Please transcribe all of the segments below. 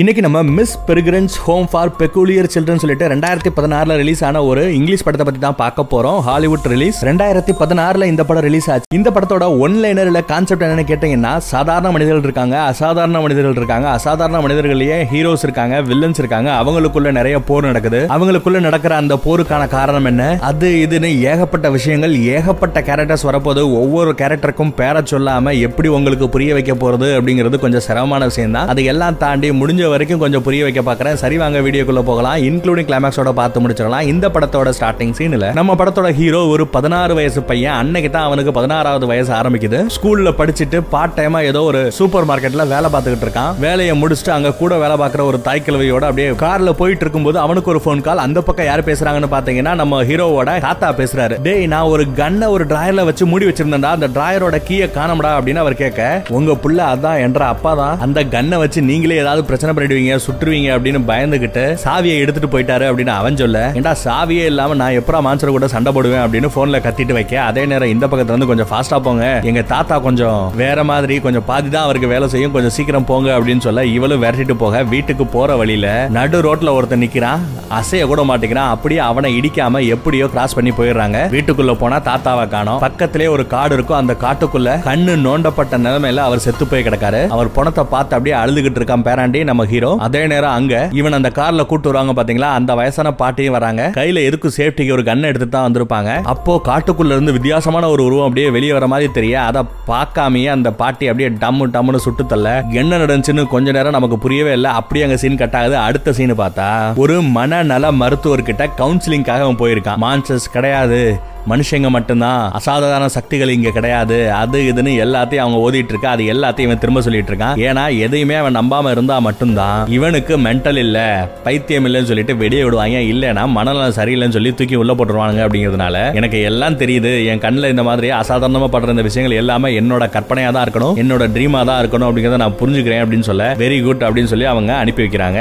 இன்னைக்கு நம்ம Miss Peregrine's Home for Peculiar Children சொல்லிட்டு ரெண்டாயிரத்தி பதினாறுல ரிலீஸ் ஆன ஒரு இங்கிலீஷ் படத்தை பத்தி தான் பார்க்க போறோம். ஹாலிவுட் ரிலீஸ் ரெண்டாயிரத்தி பதினாறுல இந்த படம் ரிலீஸ் ஆச்சு. இந்த படத்தோட ஒன் லைனர் இல்ல கான்செப்ட் என்னன்னு கேட்டீங்கன்னா சாதாரண மனிதர்கள் இருக்காங்க அசாதாரண மனிதர்கள் இருக்காங்க அசாதாரண மனிதர்களையே ஹீரோஸ் இருக்காங்க வில்லன்ஸ் இருக்காங்க. அவங்களுக்குள்ள நிறைய போர் நடக்குது. அவங்களுக்குள்ள நடக்கிற அந்த போருக்கான காரணம் என்ன? அது இதுன்னு ஏகப்பட்ட விஷயங்கள் ஏகப்பட்ட கேரக்டர்ஸ் வரப்போது ஒவ்வொரு கேரக்டருக்கும் பேர சொல்லாம எப்படி உங்களுக்கு புரிய வைக்க போறது அப்படிங்கிறது கொஞ்சம் சிரமமான விஷயம் தான் அது எல்லாம் தாண்டி முடிஞ்ச வரைக்கும் கொஞ்சம் புரிய வைக்க பார்க்கறேன். சரி வாங்க வீடியோக்குள்ள போகலாம். இன்க்ளூடிங் கிளைமேக்ஸோட பார்த்து முடிச்சிடலாம். இந்த படத்தோட ஸ்டார்டிங் சீன்ல நம்ம படத்தோட ஹீரோ ஒரு பதினாறு வயசு பையன். அன்னைக்கு தான் அவனுக்கு பதினாறாவது வயசு ஆரம்பிக்குது. ஸ்கூல்ல படிச்சுட்டு பார்ட் டைமா ஏதோ ஒரு சூப்பர் மார்க்கெட்ல வேலை பார்த்துக்கிட்டு இருக்கான். வேலையை முடிச்சுட்டு அங்க கூட வேலை பார்க்குற ஒரு தாய் கிழவியோட அப்படியே கார்ல போயிட்டு இருக்கும்போது அவனுக்கு ஒரு ஃபோன் கால் அந்த பக்கம் யார் பேசுறாங்கன்னு பாத்தீங்கன்னா நம்ம ஹீரோவோட தாத்தா பேசுறாரு. டேய் நான் ஒரு கன்னை ஒரு டிராயர்ல வச்சு மூடி வச்சிருந்தேன்டா. அந்த டிராயரோட கீயை காணமுடா அப்படின்னு அவர் கேட்க உங்க புள்ள அதான் என்ற அப்பா தான் அந்த கன்னை வச்சு நீங்களே ஏதாவது பிரச்சனை பண்ணிடுவீங்க? சுற்றுவீங்க அப்படின்னு பயந்துகிட்டு சாவியை எடுத்துட்டு போயிட்டாரு அப்படின்னு அவன் சொல்ல ஏண்டா சாவியே இல்லாம நான் எப்பரா மான்சர் கூட சண்டை போடுவேன்? அப்படின்னு போன்ல கத்திட்டு வைக்க அதே நேரம் இந்த பக்கத்துல இருந்து கொஞ்சம் ஃபாஸ்டா போங்க. எங்க தாத்தா கொஞ்சம் வேற மாதிரி கொஞ்சம் பாதி தான் அவருக்கு வேலை செய்யும். கொஞ்சம் சீக்கிரம் போங்க அப்படின்னு சொல்ல இவளும் விரட்டிட்டு போக வீட்டுக்கு போற வழியில நடு ரோட்ல ஒருத்தன் நிக்கிறான். அசைய கூட மாட்டேங்கிறான் அப்படியே அவனை இடிக்காம எப்படியோ கிராஸ் பண்ணி போயிடுறாங்க. வீட்டுக்குள்ள போனா தாத்தாவை காணும். பக்கத்திலே ஒரு காடு இருக்கும். அந்த காட்டுக்குள்ள கண்ணு நோண்டப்பட்ட நிலைமையில அவர் செத்து போய் கிடக்காரு. அவர் பணத்தை பார்த்து அப்படியே அழுதுகிட்டு இருக்கான். பேராண்டி நம்ம ஹீரோ அதே நேரம் அங்க இவன் அந்த கார்ல கூட்டு வருவாங்க பாத்தீங்களா? அந்த வயசான பாட்டியும் வராங்க. கையில எதுக்கு சேஃப்டிக்கு ஒரு கன் எடுத்து தான் வந்திருப்பாங்க. அப்போ காட்டுக்குள்ள இருந்து வித்தியாசமான ஒரு உருவம் அப்படியே வெளியே வர மாதிரி தெரிய அதை பார்க்காமயே அந்த பாட்டி அப்படியே டம்மு டம்முன்னு சுட்டு தள்ள என்ன நடந்துச்சுன்னு கொஞ்ச நேரம் நமக்கு புரியவே இல்லை. அப்படியே அங்க சீன் கட் ஆகுது. அடுத்த சீன் பார்த்தா ஒரு மனநல மருத்துவர்கிட்ட கவுன்சிலிங்காக அவன் போயிருக்கான். மான்சஸ் கிடையாது. மனுஷங்க மட்டும்தான் அசாதாரண சக்திகள் இங்க கிடையாது. அது இதுன்னு எல்லாத்தையும் அவங்க ஓதிட்டு இருக்கா அது எல்லாத்தையும் இவன் திரும்ப சொல்லிட்டு இருக்கான் ஏன்னா எதையுமே அவன் நம்பாம இருந்தா மட்டும்தான் இவனுக்கு மென்டல் இல்ல. பைத்தியம் இல்லைன்னு சொல்லிட்டு வெடிய விடுவாங்க. இல்லைன்னா மனநலம் சரியில்லைன்னு சொல்லி தூக்கி உள்ள போட்டுருவாங்க அப்படிங்கிறதுனால எனக்கு எல்லாம் தெரியுது. என் கண்ணில் இந்த மாதிரி அசாதாரணமா படுற இந்த விஷயங்கள் எல்லாமே என்னோட கற்பனையா தான் இருக்கணும். என்னோட ட்ரீமா தான் இருக்கணும் அப்படிங்கறத நான் புரிஞ்சுக்கிறேன் அப்படின்னு சொல்ல வெரி குட் அப்படின்னு சொல்லி அவங்க அனுப்பி வைக்கிறாங்க.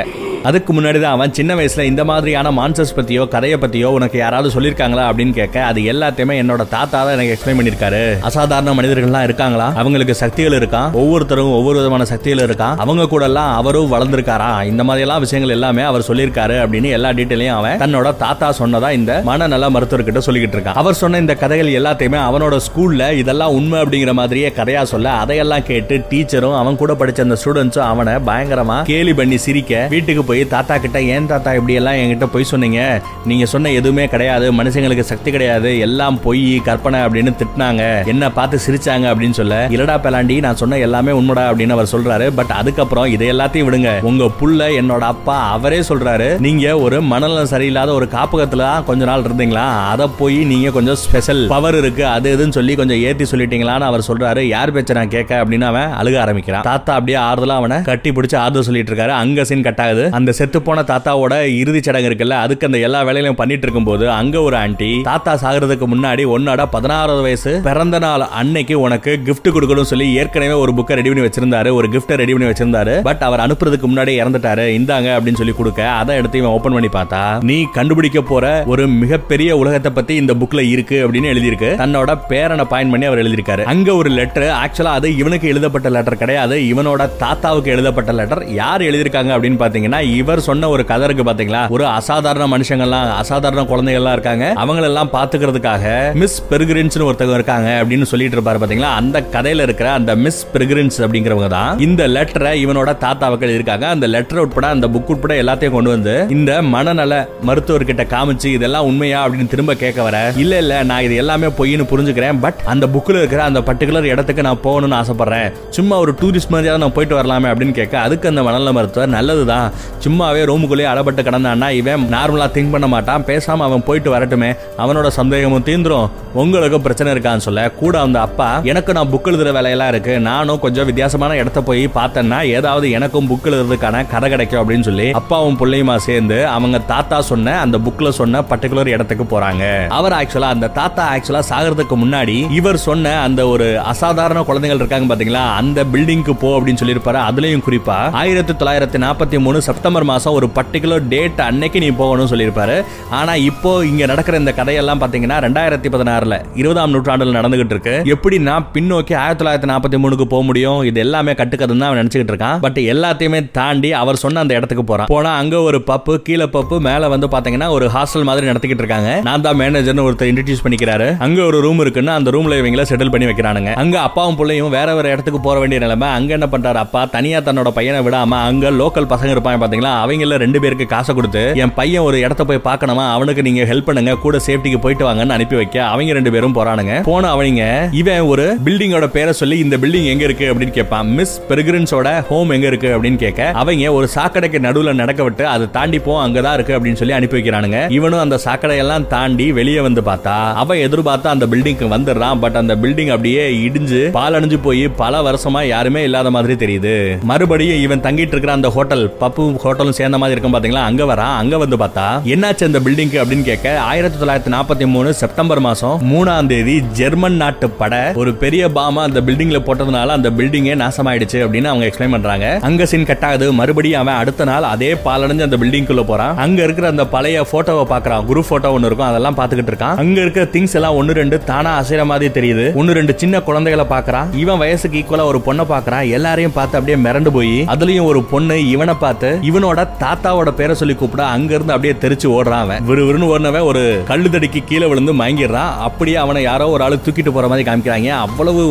அதுக்கு முன்னாடி தான் அவன் சின்ன வயசுல இந்த மாதிரியான மான்சர்ஸ் பத்தியோ கதையை பத்தியோ உனக்கு யாராவது சொல்லிருக்காங்களா அப்படின்னு கேட்க அது எல்லாத்தையுமே என்னோட தாத்தா தான் எனக்கு எக்ஸ்பிளைன் பண்ணிருக்காரு அசாதாரண மனிதர்கள்லாம் இருக்காங்களா? அவங்களுக்கு சக்திகள் இருக்கா? ஒவ்வொருத்தரும் ஒவ்வொரு விதமான சக்திகள் இருக்கா? அவங்க கூட எல்லாம் அவரும் வளர்ந்திருக்காரா? இந்த மாதிரி எல்லாம் விஷயங்கள் எல்லாமே அவர் சொல்லியிருக்காரு அப்படின்னு எல்லா டீட்டெயிலையும் அவன் தன்னோட தாத்தா சொன்னதா இந்த மனநல மருத்துவர்கிட்ட சொல்லிக்கிட்டு இருக்கான். அவர் சொன்ன இந்த கதைகள் எல்லாத்தையுமே அவனோட ஸ்கூல்ல இதெல்லாம் உண்மை அப்படிங்கிற மாதிரியே கதையா சொல்ல அதையெல்லாம் கேட்டு டீச்சரும் அவன் கூட படிச்ச அந்த ஸ்டூடெண்ட்ஸும் அவனை பயங்கரமா கேலி பண்ணி சிரிக்க வீட்டுக்கு போய் தாத்தா கிட்ட ஏன் தாத்தா இப்படியெல்லாம் என்கிட்ட போய் சொன்னீங்க? நீங்க சொன்ன எதுவுமே கிடையாது மனுஷங்களுக்கு சக்தி கிடையாது எல்லாம் பொய் கற்பனை அப்படின்னு திட்டினாங்க. என்ன பார்த்து சிரிச்சாங்க அப்படின்னு சொல்ல இல்லடா பெலாண்டி நான் சொன்ன எல்லாமே உண்மைடா அப்படின்னு அவர் சொல்றாரு. பட் அதுக்கப்புறம் இதை எல்லாத்தையும் விடுங்க. உங்க புள்ள என்னோட அப்பா அவரே சொல்றாரு நீங்க ஒரு மனநலம் சரியில்லாத ஒரு காப்பகத்துல கொஞ்ச நாள் இருந்தீங்களா? அதை போய் நீங்க கொஞ்சம் ஸ்பெஷல் பவர் இருக்கு அது இதுன்னு சொல்லி கொஞ்சம் ஏத்தி சொல்லிட்டீங்களான்னு அவர் சொல்றாரு. யார் பேச்ச நான் கேட்க? அப்படின்னு அவன் அழுக ஆரம்பிக்கிறான். தாத்தா அப்படியே ஆறுதலா அவனை கட்டி பிடிச்சு ஆறுதல் சொல்லிட்டு இருக்காரு. அங்க சீன் கட் ஆகுது. அந்த செத்து போன தாத்தாவோட இறுதி சடங்கு இருக்குல்ல அதுக்கு அந்த எல்லா வேலையிலும் பண்ணிட்டு இருக்கும்போது அங்க ஒரு ஆண்டி தாத்தா சாகிறதுக்கு முன்னாடி உன்னோட பதினாறாவது வயசு பிறந்த நாள் அன்னைக்கு உனக்கு கிஃப்ட் கொடுக்கணும் சொல்லி ஏற்கனவே ஒரு புக்கை ரெடி பண்ணி வச்சிருந்தாரு ஒரு கிஃப்ட் ரெடி பண்ணி வச்சிருந்தாரு பட் அவர் அனுப்புறதுக்கு முன்னாடி இறந்துட்டாரு இந்தாங்க அப்படின்னு சொல்லி கொடுக்க அதை எடுத்து இவன் ஓபன் பண்ணி பார்த்தா நீ கண்டுபிடிக்க போற ஒரு மிகப்பெரிய உலகத்தை பத்தி இந்த புக்ல இருக்கு அப்படின்னு எழுதியிருக்கு. தன்னோட பேரனை பாயிண்ட் பண்ணி அவர் எழுதியிருக்காரு. அங்க ஒரு லெட்டர் ஆக்சுவலா அது இவனுக்கு எழுதப்பட்ட லெட்டர் கிடையாது இவனோட தாத்தாவுக்கு எழுதப்பட்ட லெட்டர் யார் எழுதியிருக்காங்க அப்படின்னு பாத்தீங்கன்னா இவர் சொன்ன ஒரு கதை இருக்கு பாத்தீங்களா? ஒரு அசாதாரண மனுஷங்கள்லாம் அசாதாரண குழந்தைகள்லாம் இருக்காங்க. அவங்களெல்லாம் பாத்துக்கிறதுக்காக மிஸ் பெருகிரின்ஸ் ஒருத்தவங்க இருக்காங்க அப்படின்னு சொல்லிட்டு இருப்பாரு பாத்தீங்களா? அந்த கதையில இருக்கிற அந்த மிஸ் பெருகிரின்ஸ் அப்படிங்கிறவங்க தான் இந்த லெட்டரை இவனோட தாத்தாவுக்கு இருக்காங்க அந்த லெட்டர் உட்பட அந்த புக் உட்பட எல்லாத்தையும் கொண்டு வந்து இந்த மனநல மருத்துவர்கிட்ட காமிச்சு இதெல்லாம் உண்மையா? அப்படின்னு திரும்ப கேட்க வர இல்ல இல்ல நான் இது எல்லாமே பொய்னு புரிஞ்சுக்கிறேன். பட் அந்த புக்ல இருக்கிற அந்த பர்டிகுலர் இடத்துக்கு நான் போகணும்னு ஆசைப்படுறேன். சும்மா ஒரு டூரிஸ்ட் மாதிரியாவது நான் போயிட்டு வரலாமே அப்படின்னு கேட்க அதுக்கு அந்த மனநல மருத்துவர் நல்லதுதான். சும்மாவே ரூமுக்குள்ளேயே அடப்பட்டு கிடந்தான்னா இவன் நார்மலா திங்க் பண்ண மாட்டான். பேசாம அவன் போயிட்டு வரட்டுமே. அவனோட சந்தேகமும் தீந்துரும். உங்களுக்கு பிரச்சனை இருக்கான்னு சொல்ல கூட அந்த அப்பா எனக்கு நான் புக் எழுதுற வேலையெல்லாம் இருக்கு. நானும் கொஞ்சம் வித்தியாசமான இடத்த போய் பார்த்தேன்னா ஏதாவது எனக்கும் புக் எழுதுறதுக்கான கதை கிடைக்கும் அப்படின்னு சொல்லி அப்பாவும் பிள்ளையுமா சேர்ந்து அவங்க தாத்தா சொன்ன அந்த புக்ல சொன்ன பர்டிகுலர் இடத்துக்கு போறாங்க. அவர் ஆக்சுவலா அந்த தாத்தா ஆக்சுவலா சாகிறதுக்கு முன்னாடி இவர் சொன்ன அந்த ஒரு அசாதாரண குழந்தைகள் இருக்காங்க பாத்தீங்களா? அந்த பில்டிங்க்கு போ அப்படின்னு சொல்லியிருப்பாரு. அதுலயும் குறிப்பா ஆயிரத்தி தொள்ளாயிரத்தி நாற்பத்தி மூணு செப்டம்பர் செப்டம்பர் மாதம் ஒரு பர்டிகுலர் டேட் அன்னைக்கு நீ போகணும்னு சொல்லியிருப்பாரு. ஆனா இப்போ இங்க நடக்கிற இந்த கதையெல்லாம் பாத்தீங்கன்னா ரெண்டாயிரத்தி பதினாறுல இருபதாம் நூற்றாண்டுல நடந்துகிட்டு இருக்கு. எப்படின்னா பின்னோக்கி ஆயிரத்தி தொள்ளாயிரத்தி நாற்பத்தி மூணுக்கு போக முடியும்? இது எல்லாமே கட்டுக்கதுன்னு தான் அவன் நினைச்சுக்கிட்டு இருக்கான். பட் எல்லாத்தையுமே தாண்டி அவர் சொன்ன அந்த இடத்துக்கு போறான். போனா அங்க ஒரு பப்பு கீழே பப்பு மேல வந்து பாத்தீங்கன்னா ஒரு ஹாஸ்டல் மாதிரி நடத்திக்கிட்டு இருக்காங்க. நான் தான் மேனேஜர்னு ஒருத்தர் இன்ட்ரடியூஸ் பண்ணிக்கிறாரு. அங்க ஒரு ரூம் இருக்குன்னு அந்த ரூம்ல இவங்கள செட்டில் பண்ணி வைக்கிறானுங்க. அங்க அப்பாவும் பிள்ளையும் வேற வேற இடத்துக்கு போற வேண்டிய நிலைமை. அங்க என்ன பண்றாரு அப்பா? தனியா தன்னோட பையனை விடாம அங்க லோக்கல் பசங்க இருப்பாங்க பாத்தீங்களா? அவங்கள ரெண்டு பேருக்கு காசை கொடுத்து என் பையன் ஒரு இடத்த போய் பார்க்கணுமா? அவனுக்கு நீங்க ஹெல்ப் பண்ணுங்க கூட சேஃப்டிக்கு போயிட்டு வாங்கன்னு அனுப்பி வைக்க. அவங்க ரெண்டு பேரும் போறானுங்க. போன அவங்க இவன் ஒரு பில்டிங்கோட பேரை சொல்லி இந்த பில்டிங் எங்க இருக்கு? அப்படின்னு கேட்பான். மிஸ் பெருகிரன்ஸோட ஹோம் எங்க இருக்கு? அப்படின்னு கேட்க அவங்க ஒரு சாக்கடைக்கு நடுவுல நடக்க விட்டு அதை தாண்டி போ அங்கதான் இருக்கு. அப்படின்னு சொல்லி அனுப்பி வைக்கிறானுங்க. இவனும் அந்த சாக்கடையெல்லாம் தாண்டி வெளியே வந்து பார்த்தா அவன் எதிர்பார்த்தா அந்த பில்டிங்க்கு வந்துடுறான். பட் அந்த பில்டிங் அப்படியே இடிஞ்சு பாலடைஞ்சு போய் பல வருஷமா யாருமே இல்லாத மாதிரி தெரியுது. மறுபடியும் இவன் தங்கிட்டு இருக்கிற அந்த ஹோட்டல் பப்பு ஹோட்டலும் சேர்ந்த மாதிரி இருக்கும் பாத்தீங்களா? அங்க வரா? அங்க வந்து பார்த்தா என்னாச்சு அந்த பில்டிங் அப்படின்னு கேட்க ஆயிரத்தி தொள்ளாயிரத்தி நாற்பத்தி மூணு செப்டம்பர் மாசம் மூணாம் தேதி ஜெர்மன் நாட்டு பட ஒரு பெரிய பாமா அந்த பில்டிங்ல போட்டதுனால அந்த பில்டிங்கே நாசமாயிடுச்சு அப்படின்னு அவங்க எக்ஸ்பிளைன் பண்றாங்க. அங்க சீன் கட் ஆகுது. மறுபடியும் அவன் அடுத்த நாள் அதே பாலடைஞ்சு அந்த பில்டிங்குள்ள போறான். அங்க இருக்கிற அந்த பழைய போட்டோவை பாக்குறான் குரூப் போட்டோ ஒன்னு இருக்கும். அதெல்லாம் பாத்துக்கிட்டு இருக்கான். அங்க இருக்கிற திங்ஸ் எல்லாம் ஒன்னு ரெண்டு தானா அசைற மாதிரி தெரியுது. ஒன்னு ரெண்டு சின்ன குழந்தைகளை பாக்குறான் இவன் வயசுக்கு ஈக்குவலா ஒரு பொண்ணை பாக்குறான் எல்லாரையும் பார்த்து அப்படியே மிரண்டு போய் அதுலயும் ஒரு பொண்ணு இவனை பார்த்து இவன் இவனோட தாத்தாவோட பேரை சொல்லி கூப்பிட அங்கிருந்து அப்படியே தெரிச்சு ஓடுறான் அவன். விறுவிறுன்னு ஓடினவன் ஒரு கல்லு தடிக்கு கீழே விழுந்து மயங்கிடுறான். அப்படியே அவனை யாரோ ஒரு ஆளு தூக்கிட்டு போற மாதிரி காமிக்கிறாங்க. அவ்வளவு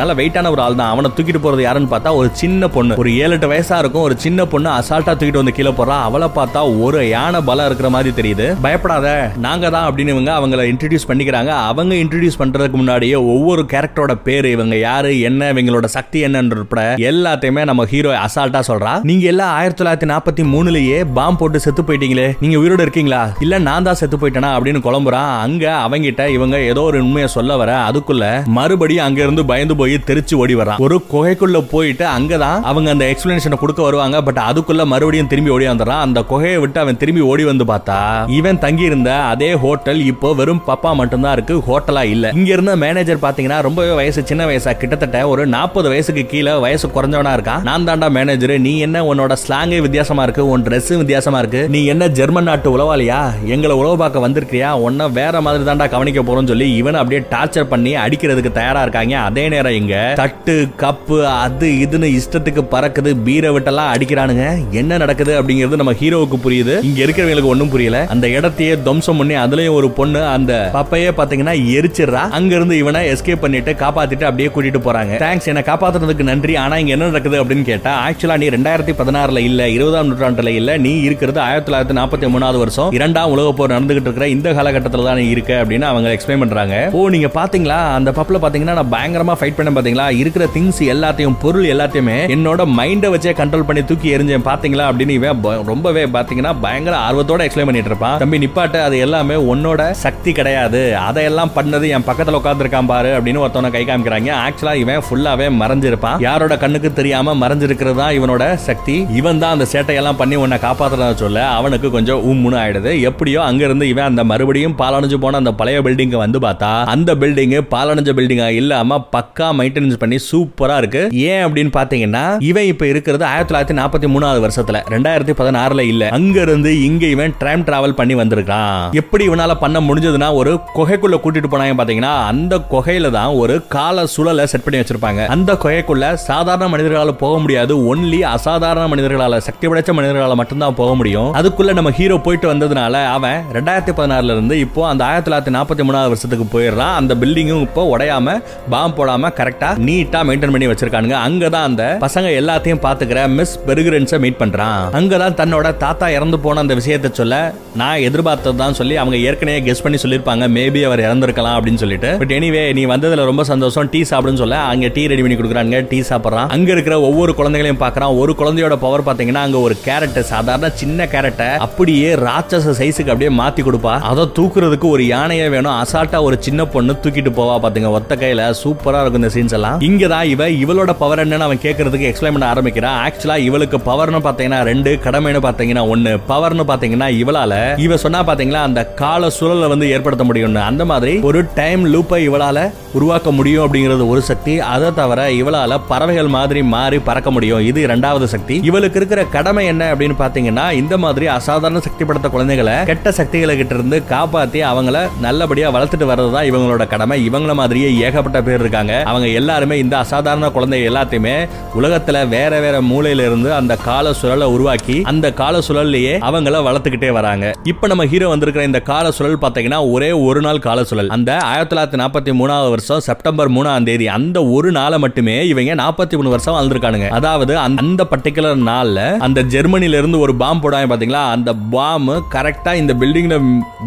நல்ல வெயிட்டான ஒரு ஆள் தான் அவனை தூக்கிட்டு போறது யாருன்னு பார்த்தா ஒரு சின்ன பொண்ணு. ஒரு ஏழு எட்டு வயசா இருக்கும். ஒரு சின்ன பொண்ணு அசால்ட்டா தூக்கிட்டு வந்து கீழே போறா அவளை பார்த்தா ஒரு யானை பலம் இருக்கிற மாதிரி தெரியுது. பயப்படாத நாங்க தான் அப்படின்னு இவங்க அவங்கள இன்ட்ரடியூஸ் பண்ணிக்கிறாங்க. அவங்க இன்ட்ரடியூஸ் பண்றதுக்கு முன்னாடியே ஒவ்வொரு கேரக்டரோட பேரு இவங்க யாரு என்ன இவங்களோட சக்தி என்னன்ற எல்லாத்தையுமே நம்ம ஹீரோ அசால்ட்டா சொல்றா. நீங்க எல்லாம் ஆயிரத்தி தொள்ளாயிரத்தி நாற்பத்தி மூணுலயே பாம் போட்டு செத்து போயிட்டீங்களே. நீங்க உயிரோட இருக்கீங்களா? இல்ல நான் தான் செத்து போயிட்டேனா அப்படின்னு குழம்புறான். அங்க அவங்கிட்ட இவங்க ஏதோ ஒரு உண்மையை சொல்ல வர அதுக்குள்ள மறுபடியும் அங்க இருந்து பயந்து போய் தெரிச்சு ஓடி வரான் ஒரு குகைக்குள்ள போயிட்டு அங்கதான் அவங்க அந்த எக்ஸ்பிளனேஷனை கொடுக்க வருவாங்க பட் அதுக்குள்ள மறுபடியும் திரும்பி ஓடி வந்துடுறான். அந்த குகையை விட்டு அவன் திரும்பி ஓடி வந்து பார்த்தா இவன் தங்கி இருந்த அதே ஹோட்டல் இப்போ வெறும் பப்பா மட்டும்தான் இருக்கு ஹோட்டலா இல்ல. இங்க இருந்த மேனேஜர் பாத்தீங்கன்னா ரொம்பவே வயசு சின்ன வயசா கிட்டத்தட்ட ஒரு நாற்பது வயசுக்கு கீழே வயசு குறைஞ்சவனா இருக்கான். நான் தாண்டா மேனேஜர் நீ என்ன உன்னோட ஸ்லாங்கே வித்தியாசமா இருக்கு உன் ட்ரெஸ் வித்தியாசமா இருக்கு. நீ என்ன ஜெர்மன் நாட்டு உளவாளியா? எங்களை உழவு பார்க்க வந்திருக்கியா உன்ன வேற மாதிரி தான்டா கவனிக்க போறோம்னு சொல்லி இவனை அப்படியே டார்ச்சர் பண்ணி அடிக்கிறதுக்கு தயாரா இருக்காங்க. அதே நேரம் இங்க தட்டு கப்பு அது இதுன்னு இஷ்டத்துக்கு பறக்குது பீரை விட்டெல்லாம் அடிக்கிறானுங்க. என்ன நடக்குது அப்படிங்கிறது நம்ம ஹீரோவுக்கு புரியுது. இங்க இருக்கிறவங்களுக்கு ஒண்ணும் புரியல. அந்த இடத்தையே துவம்சம் பண்ணி அதுலயும் ஒரு பொண்ணு அந்த பப்பையே பாத்தீங்கன்னா எரிச்சிடுறா. அங்க இருந்து இவனை எஸ்கேப் பண்ணிட்டு காப்பாத்திட்டு அப்படியே கூட்டிட்டு போறாங்க. தேங்க்ஸ் என்ன காப்பாத்துறதுக்கு நன்றி. ஆனா இங்க என்ன நடக்குது அப்படின்னு கேட்டா ஆக்சுவலா நீ ரெண்டாயிரத்தி பதினாறுல இல்ல இருபதாம் நூற்றாண்டுல இல்ல நீ இருக்கிறது ஆயிரத்தி தொள்ளாயிரத்தி நாற்பத்தி மூணாவது வருஷம். இரண்டாம் உலக போர் நடந்துகிட்டு இருக்கிற இந்த காலகட்டத்தில் தான் நீ இருக்க அப்படின்னு அவங்க எக்ஸ்பிளைன் பண்றாங்க. ஓ நீங்க பாத்தீங்களா? அந்த பப்ல பாத்தீங்கன்னா நான் பயங்கரமா ஃபைட் பண்ண பாத்தீங்களா? இருக்கிற திங்ஸ் எல்லாத்தையும் பொருள் எல்லாத்தையுமே என்னோட மைண்டை வச்சே கண்ட்ரோல் பண்ணி தூக்கி எரிஞ்சேன் பாத்தீங்களா? அப்படின்னு இவன் ரொம்பவே பாத்தீங்கன்னா பயங்கர ஆர்வத்தோட எக்ஸ்பிளைன் பண்ணிட்டு இருப்பான். தம்பி நிப்பாட்டு அது எல்லாமே உன்னோட சக்தி கிடையாது. அதையெல்லாம் பண்ணது என் பக்கத்துல உட்காந்துருக்கான் பாரு அப்படின்னு ஒருத்தவனை கை காமிக்கிறாங்க. ஆக்சுவலா இவன் ஃபுல்லாவே மறைஞ்சிருப்பான். யாரோட கண்ணுக்கு தெரியாம மறைஞ்சிருக்கிறது தான் இவனோட சக்தி. இவன் தான் அந்த சேட்டையெல்லாம் பண்ணி உன்னை காப்பாத்துறதா சொல்ல அவனுக்கு கொஞ்சம் உம்முன்னு ஆயிடுது. எப்படியோ அங்கிருந்து இவன் அந்த மறுபடியும் பாலடைஞ்சு போன அந்த பழைய பில்டிங் வந்து பார்த்தா அந்த பில்டிங் பாலடைஞ்ச பில்டிங்கா இல்லாம பக்கா மெயின்டெனன்ஸ் பண்ணி சூப்பரா இருக்கு. ஏன் அப்படின்னு பாத்தீங்கன்னா இவன் இப்ப இருக்கிறது ஆயிரத்தி தொள்ளாயிரத்தி நாற்பத்தி மூணாவது வருஷத்துல ரெண்டாயிரத்தி பதினாறுல இல்ல. அங்க இருந்து இங்க இவன் டைம் டிராவல் பண்ணி வந்திருக்கான் எப்படி இவனால பண்ண முடிஞ்சதுன்னா ஒரு குகைக்குள்ள கூட்டிட்டு போனாங்க பாத்தீங்கன்னா அந்த குகையில தான் ஒரு கால சுழலை செட் பண்ணி வச்சிருப்பாங்க. அந்த குகைக்குள்ள சாதாரண மனிதர்களால போக முடியாது. ஒன்லி அசாதாரண மனிதர்களால சக்தி படைச்ச மனிதர்களால மட்டும்தான் போக முடியும். அதுக்குள்ள நம்ம ஹீரோ போயிட்டு வந்ததுனால அவன் ரெண்டாயிரத்தி பதினாறுல இருந்து இப்போ அந்த ஆயிரத்தி தொள்ளாயிரத்தி நாற்பத்தி மூணாவது வருஷத்துக்கு போயிடுறான். அந்த பில்டிங்கும் இப்போ உடையாம பாம் போடாம கரெக்டா நீட்டா மெயின்டைன் பண்ணி வச்சிருக்கானுங்க. அங்கதான் அந்த பசங்க எல்லாத்தையும் பாத்துக்கிற மிஸ் பெருகிரன்ஸ மீட் பண்றான். அங்கதான் தன்னோட தாத்தா இறந்து போன அந்த விஷயத்தை சொல்ல நான் எதிர்பார்த்ததுதான் சொல்லி அவங்க ஏற்கனவே கெஸ் பண்ணி சொல்லிருப்பாங்க மேபி அவர் இறந்திருக்கலாம் அப்படின்னு சொல்லிட்டு. பட் எனிவே நீ வந்ததுல ரொம்ப சந்தோஷம். டீ சாப்பிடுன்னு சொல்ல அங்க டீ ரெடி பண்ணி கொடுக்குறாங்க டீ சாப்பிடுறான். அங்க இருக்கிற ஒவ்வொரு குழந்தைகளையும் பாக்குறான் ஒரு குழந்தையோட பவர் பாத்தீங்கன்னா அங்க ஒரு கேரட் சாதாரண சின்ன கேரட்டை அப்படியே ராட்சச சைஸுக்கு அப்படியே மாத்தி கொடுப்பா. அதை தூக்குறதுக்கு ஒரு யானையே வேணும். அசால்ட்டா ஒரு சின்ன பொண்ணு தூக்கிட்டு போவா பாத்துங்க ஒத்த கையில. சூப்பரா இருக்கும் இந்த சீன்ஸ் எல்லாம். இங்க தான் இவ இவளோட பவர் என்னன்னு அவன் கேட்கறதுக்கு எக்ஸ்பிளைன் பண்ண ஆரம்பிக்கிறான் ஆக்சுவலா இவளுக்கு பவர்னு பாத்தீங்கன்னா ரெண்டு கடமைன்னு பாத்தீங்கன்னா ஒண்ணு. பவர்னு பாத்தீங்கன்னா இவளால இவ சொன்னா பாத்தீங்களா அந்த கால சூழலை வந்து ஏற்படுத்த முடியும்னு. அந்த மாதிரி ஒரு டைம் லூப்பை இவளால உருவாக்க முடியும் அப்படிங்கிறது ஒரு சக்தி. அதை தவிர இவளால பறவைகள் மாதிரி மாறி பறக்க முடியும். இது இரண்டாவது சக்தி. இவளுக்கு இருக்கிற கடமை என்ன அப்படின்னு பாத்தீங்கன்னா இந்த மாதிரி அசாதாரண சக்தி படுத்த குழந்தைகளை கெட்ட சக்திகளை கிட்ட இருந்து காப்பாத்தி அவங்கள நல்லபடியா வளர்த்துட்டு வர்றதுதான் இவங்களோட கடமை. இவங்கள மாதிரியே ஏகப்பட்ட பேர் இருக்காங்க. அவங்க எல்லாருமே இந்த அசாதாரண குழந்தை எல்லாத்தையுமே உலகத்துல வேற வேற மூலையில இருந்து அந்த கால சுழலை உருவாக்கி அந்த கால சுழல்லையே அவங்கள வளர்த்துக்கிட்டே வராங்க. இப்ப நம்ம ஹீரோ வந்திருக்கிற இந்த கால சுழல் பாத்தீங்கன்னா ஒரே ஒரு நாள் கால சுழல். அந்த ஆயிரத்தி தொள்ளாயிரத்தி நாற்பத்தி மூணாவது வருஷம் செப்டம்பர் மூணாம் தேதி அந்த ஒரு நாளை மட்டுமே இவங்க நாற்பத்தி மூணு வருஷம் வாழ்ந்திருக்கானுங்க. அதாவது அந்த- அந்த பர்டிகுலர் நாள்ல அந்த ஜெர்மனிலேருந்து ஒரு பாம் போடாங்க பார்த்தீங்களா அந்த பாம் கரெக்டாக இந்த பில்டிங்கில்